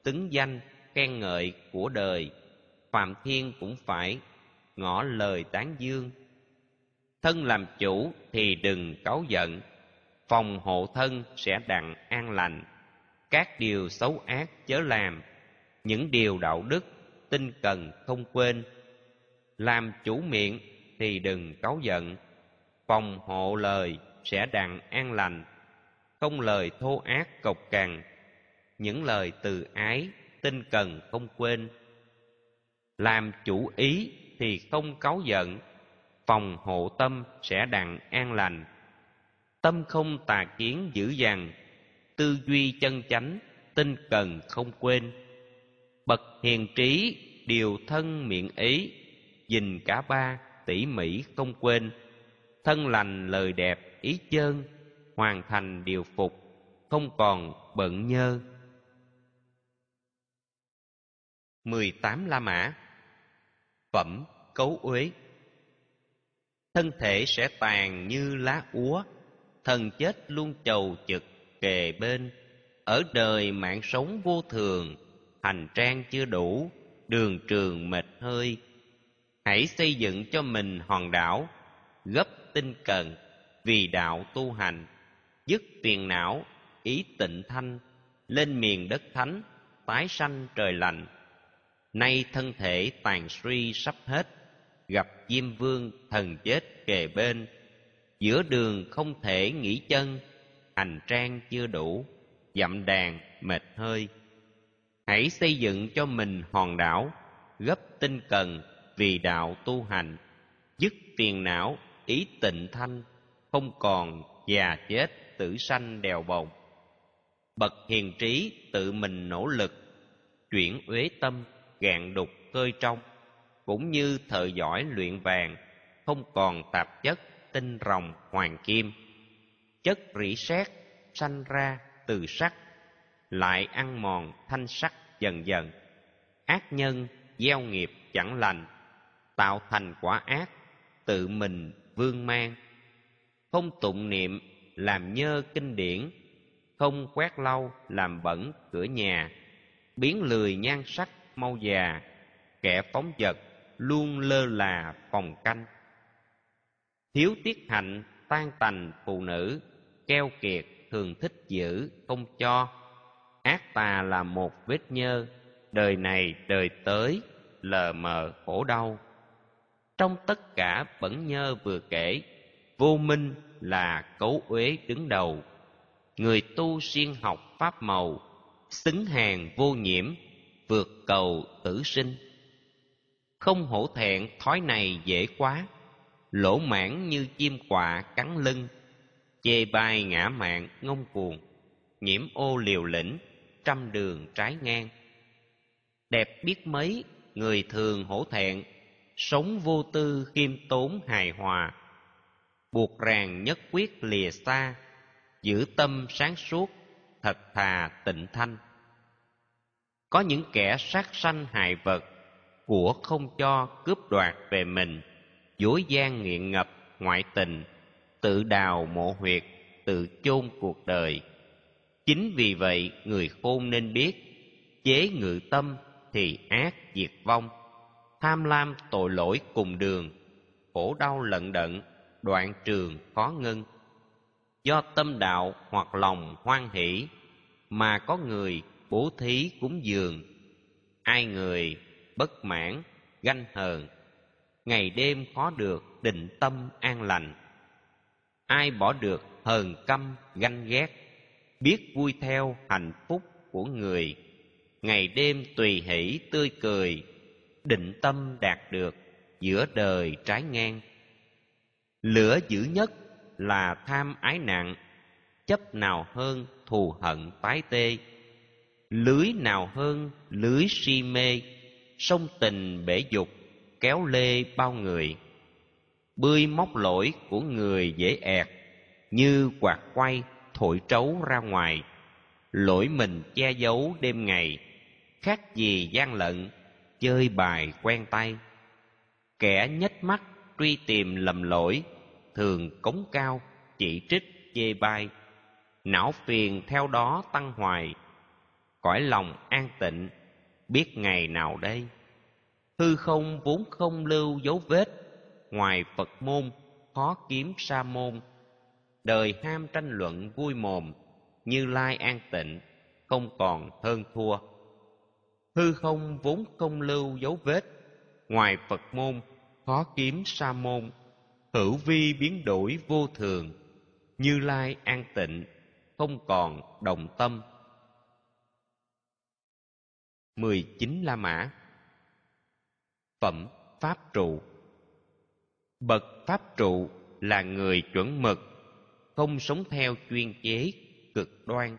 tứng danh khen ngợi của đời. Phạm thiên cũng phải ngỏ lời tán dương. Thân làm chủ thì đừng cáu giận, phòng hộ thân sẽ đặng an lành các điều xấu ác chớ làm, những điều đạo đức, tinh cần không quên. Làm chủ miệng thì đừng cáu giận, phòng hộ lời sẽ đặng an lành. Không lời thô ác cộc cằn, những lời từ ái, tinh cần không quên. Làm chủ ý thì không cáu giận, phòng hộ tâm sẽ đặng an lành. Tâm không tà kiến dữ dằn tư duy chân chánh, tinh cần không quên. Bậc hiền trí, điều thân miệng ý dình cả ba tỉ mỉ không quên. Thân lành lời đẹp ý chơn, hoàn thành điều phục, không còn bận nhơ. mười tám la mã. Phẩm cấu uế. Thân thể sẽ tàn như lá úa, thần chết luôn chầu chực kề bên. Ở đời mạng sống vô thường, hành trang chưa đủ, đường trường mệt hơi. Hãy xây dựng cho mình hòn đảo, gấp tinh cần, vì đạo tu hành. Dứt phiền não, ý tịnh thanh, lên miền đất thánh, tái sanh trời lành. Nay thân thể tàn suy sắp hết, gặp diêm vương thần chết kề bên. Giữa đường không thể nghỉ chân hành trang chưa đủ dặm đàn, mệt hơi. Hãy xây dựng cho mình hòn đảo, gấp tinh cần vì đạo tu hành, dứt phiền não, ý tịnh thanh, không còn già chết tử sanh đèo bồng. Bậc hiền trí tự mình nỗ lực, chuyển uế tâm, gạn đục cơi trong, cũng như thợ giỏi luyện vàng, không còn tạp chất tinh rồng hoàng kim chất rỉ sét sanh ra từ sắt, lại ăn mòn thanh sắc dần dần. Ác nhân gieo nghiệp chẳng lành, tạo thành quả ác, tự mình vương mang. Không tụng niệm làm nhơ kinh điển, không quét lau làm bẩn cửa nhà. Biến lười nhan sắc mau già, kẻ phóng vật luôn lơ là phòng canh. Thiếu tiết hạnh tan tành phụ nữ keo kiệt thường thích giữ, không cho. Ác tà là một vết nhơ, đời này đời tới, lờ mờ khổ đau. Trong tất cả bẩn nhơ vừa kể, vô minh là cấu uế đứng đầu. Người tu siêng học pháp màu, xứng hàng vô nhiễm, vượt cầu tử sinh. Không hổ thẹn thói này dễ quá, lỗ mãn như chim quạ cắn lưng chê bai ngã mạn ngông cuồng, nhiễm ô liều lĩnh, trăm đường trái ngang. Đẹp biết mấy, người thường hổ thẹn, sống vô tư khiêm tốn hài hòa. Buộc ràng nhất quyết lìa xa, giữ tâm sáng suốt, thật thà tịnh thanh. Có những kẻ sát sanh hại vật, của không cho cướp đoạt về mình, dối gian nghiện ngập ngoại tình tự đào mộ huyệt, tự chôn cuộc đời. Chính vì vậy, người khôn nên biết, chế ngự tâm thì ác diệt vong. Tham lam tội lỗi cùng đường, khổ đau lận đận, đoạn trường khó ngưng. Do tâm đạo hoặc lòng hoan hỷ, mà có người bố thí cúng dường. Ai người bất mãn, ganh hờn, ngày đêm khó được định tâm an lành ai bỏ được hờn căm, ganh ghét, biết vui theo hạnh phúc của người. Ngày đêm tùy hỷ, tươi cười, định tâm đạt được giữa đời trái ngang. Lửa dữ nhất là tham ái nặng, chấp nào hơn thù hận tái tê. Lưới nào hơn lưới si mê sông tình bể dục kéo lê bao người bươi móc lỗi của người dễ ẹt, như quạt quay thổi trấu ra ngoài. Lỗi mình che giấu đêm ngày, khác gì gian lận, chơi bài quen tay. Kẻ nhếch mắt truy tìm lầm lỗi, thường cống cao, chỉ trích, chê bai. Não phiền theo đó tăng hoài, cõi lòng an tịnh, biết ngày nào đây. Hư không vốn không lưu dấu vết ngoài phật môn, khó kiếm sa môn. Đời ham tranh luận vui mồm, như lai an tịnh, không còn hơn thua. Hư không vốn không lưu dấu vết, ngoài phật môn, khó kiếm sa môn. Hữu vi biến đổi vô thường, như lai an tịnh, không còn đồng tâm. Mười chín la mã phẩm pháp trụ bậc pháp trụ là người chuẩn mực, không sống theo chuyên chế, cực đoan.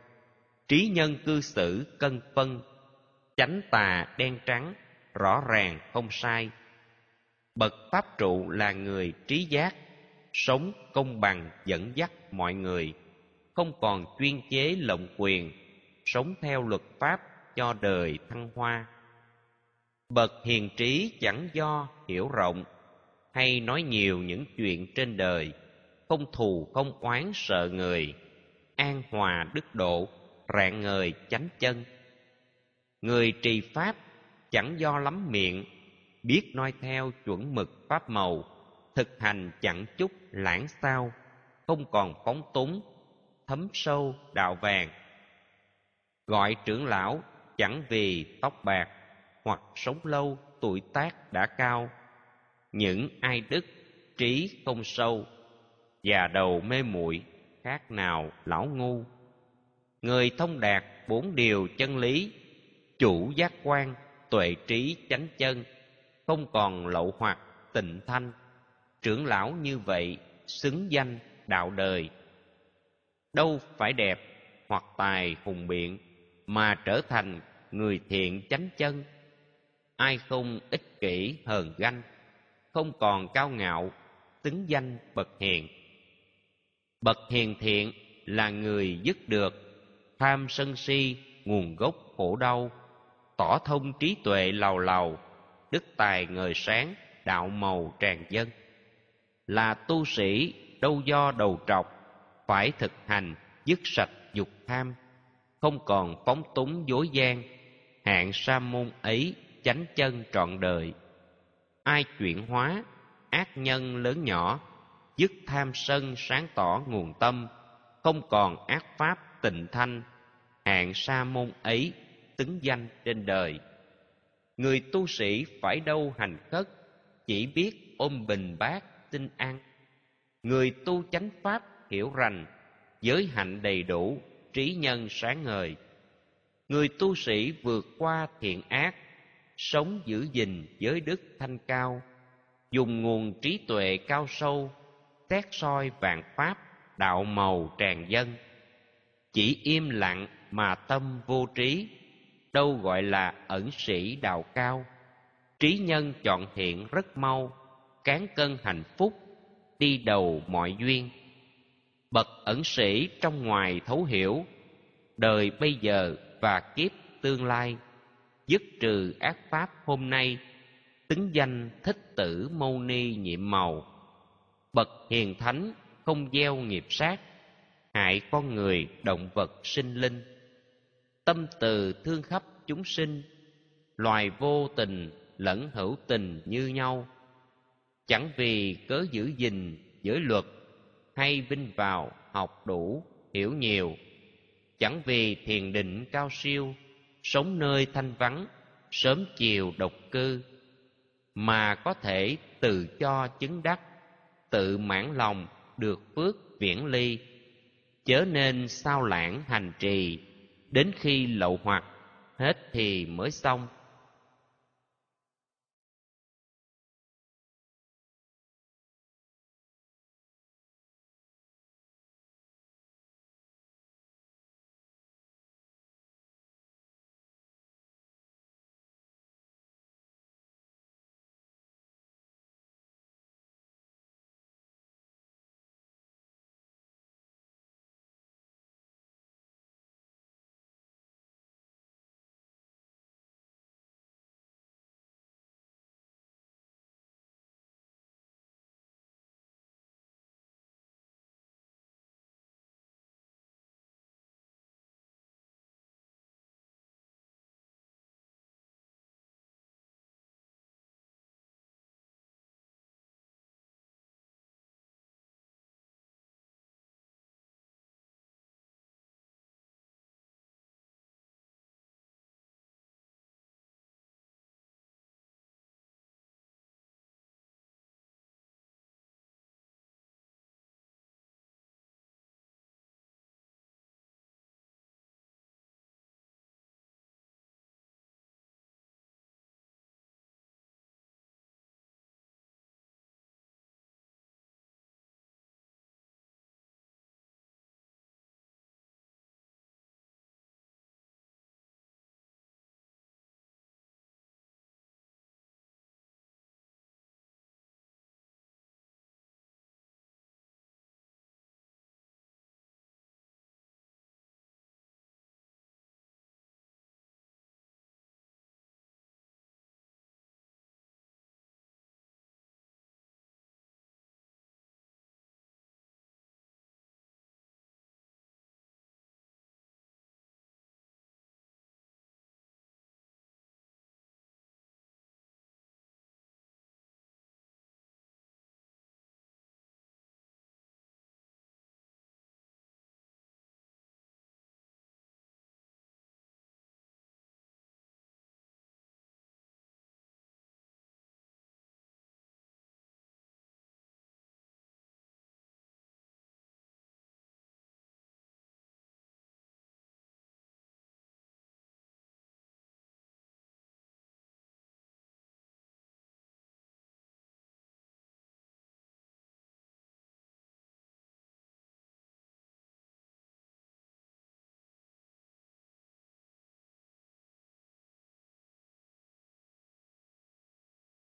Trí nhân cư xử cân phân, chánh tà đen trắng, rõ ràng không sai. Bậc pháp trụ là người trí giác, sống công bằng, dẫn dắt mọi người, không còn chuyên chế lộng quyền, sống theo luật pháp cho đời thăng hoa. Bậc hiền trí chẳng do hiểu rộng hay nói nhiều những chuyện trên đời, không thù, không oán sợ người, an hòa đức độ, rạng ngời chánh chân. Người trì pháp chẳng do lắm miệng, biết noi theo chuẩn mực pháp màu, thực hành chẳng chút lãng sao, không còn phóng túng, thấm sâu đạo vàng. Gọi trưởng lão chẳng vì tóc bạc hoặc sống lâu tuổi tác đã cao những ai đức trí không sâu già đầu mê muội khác nào lão ngu. Người thông đạt bốn điều chân lý, chủ giác quan, tuệ trí chánh chân, không còn lậu hoặc tịnh thanh. Trưởng lão như vậy xứng danh đạo đời. Đâu phải đẹp hoặc tài hùng biện, mà trở thành người thiện chánh chân. Ai không ích kỷ hờn ganh không còn cao ngạo tính danh bậc hiền. Bậc hiền thiện là người dứt được, tham sân si, nguồn gốc khổ đau, tỏ thông trí tuệ lầu lầu đức tài ngời sáng, đạo màu tràn dân. Là tu sĩ đâu do đầu trọc, phải thực hành dứt sạch dục tham, không còn phóng túng dối gian, hạng sa môn ấy chánh chân trọn đời ai chuyển hóa, ác nhân lớn nhỏ, dứt tham sân sáng tỏ nguồn tâm, không còn ác pháp tịnh thanh, hạng sa môn ấy xứng danh trên đời. Người tu sĩ phải đâu hành khất, chỉ biết ôm bình bát xin ăn người tu chánh pháp hiểu rành giới hạnh đầy đủ, trí nhân sáng ngời. Người tu sĩ vượt qua thiện ác sống giữ gìn giới đức thanh cao, dùng nguồn trí tuệ cao sâu xét soi vạn pháp, đạo màu tràn dân. Chỉ im lặng mà tâm vô trí, đâu gọi là ẩn sĩ đạo cao. Trí nhân chọn thiện rất mau, cán cân hạnh phúc, đi đầu mọi duyên. Bậc ẩn sĩ trong ngoài thấu hiểu, đời bây giờ và kiếp tương lai dứt trừ ác pháp hôm nay tính danh thích tử mâu ni nhiệm màu. Bậc hiền thánh không gieo nghiệp sát, hại con người động vật sinh linh. Tâm từ thương khắp chúng sinh, loài vô tình lẫn hữu tình như nhau. Chẳng vì cớ giữ gìn giới luật hay vinh vào học đủ hiểu nhiều, chẳng vì thiền định cao siêu sống nơi thanh vắng, sớm chiều độc cư, mà có thể tự cho chứng đắc, tự mãn lòng được phước viễn ly, chớ nên sao lãng hành trì, đến khi lậu hoặc, hết thì mới xong.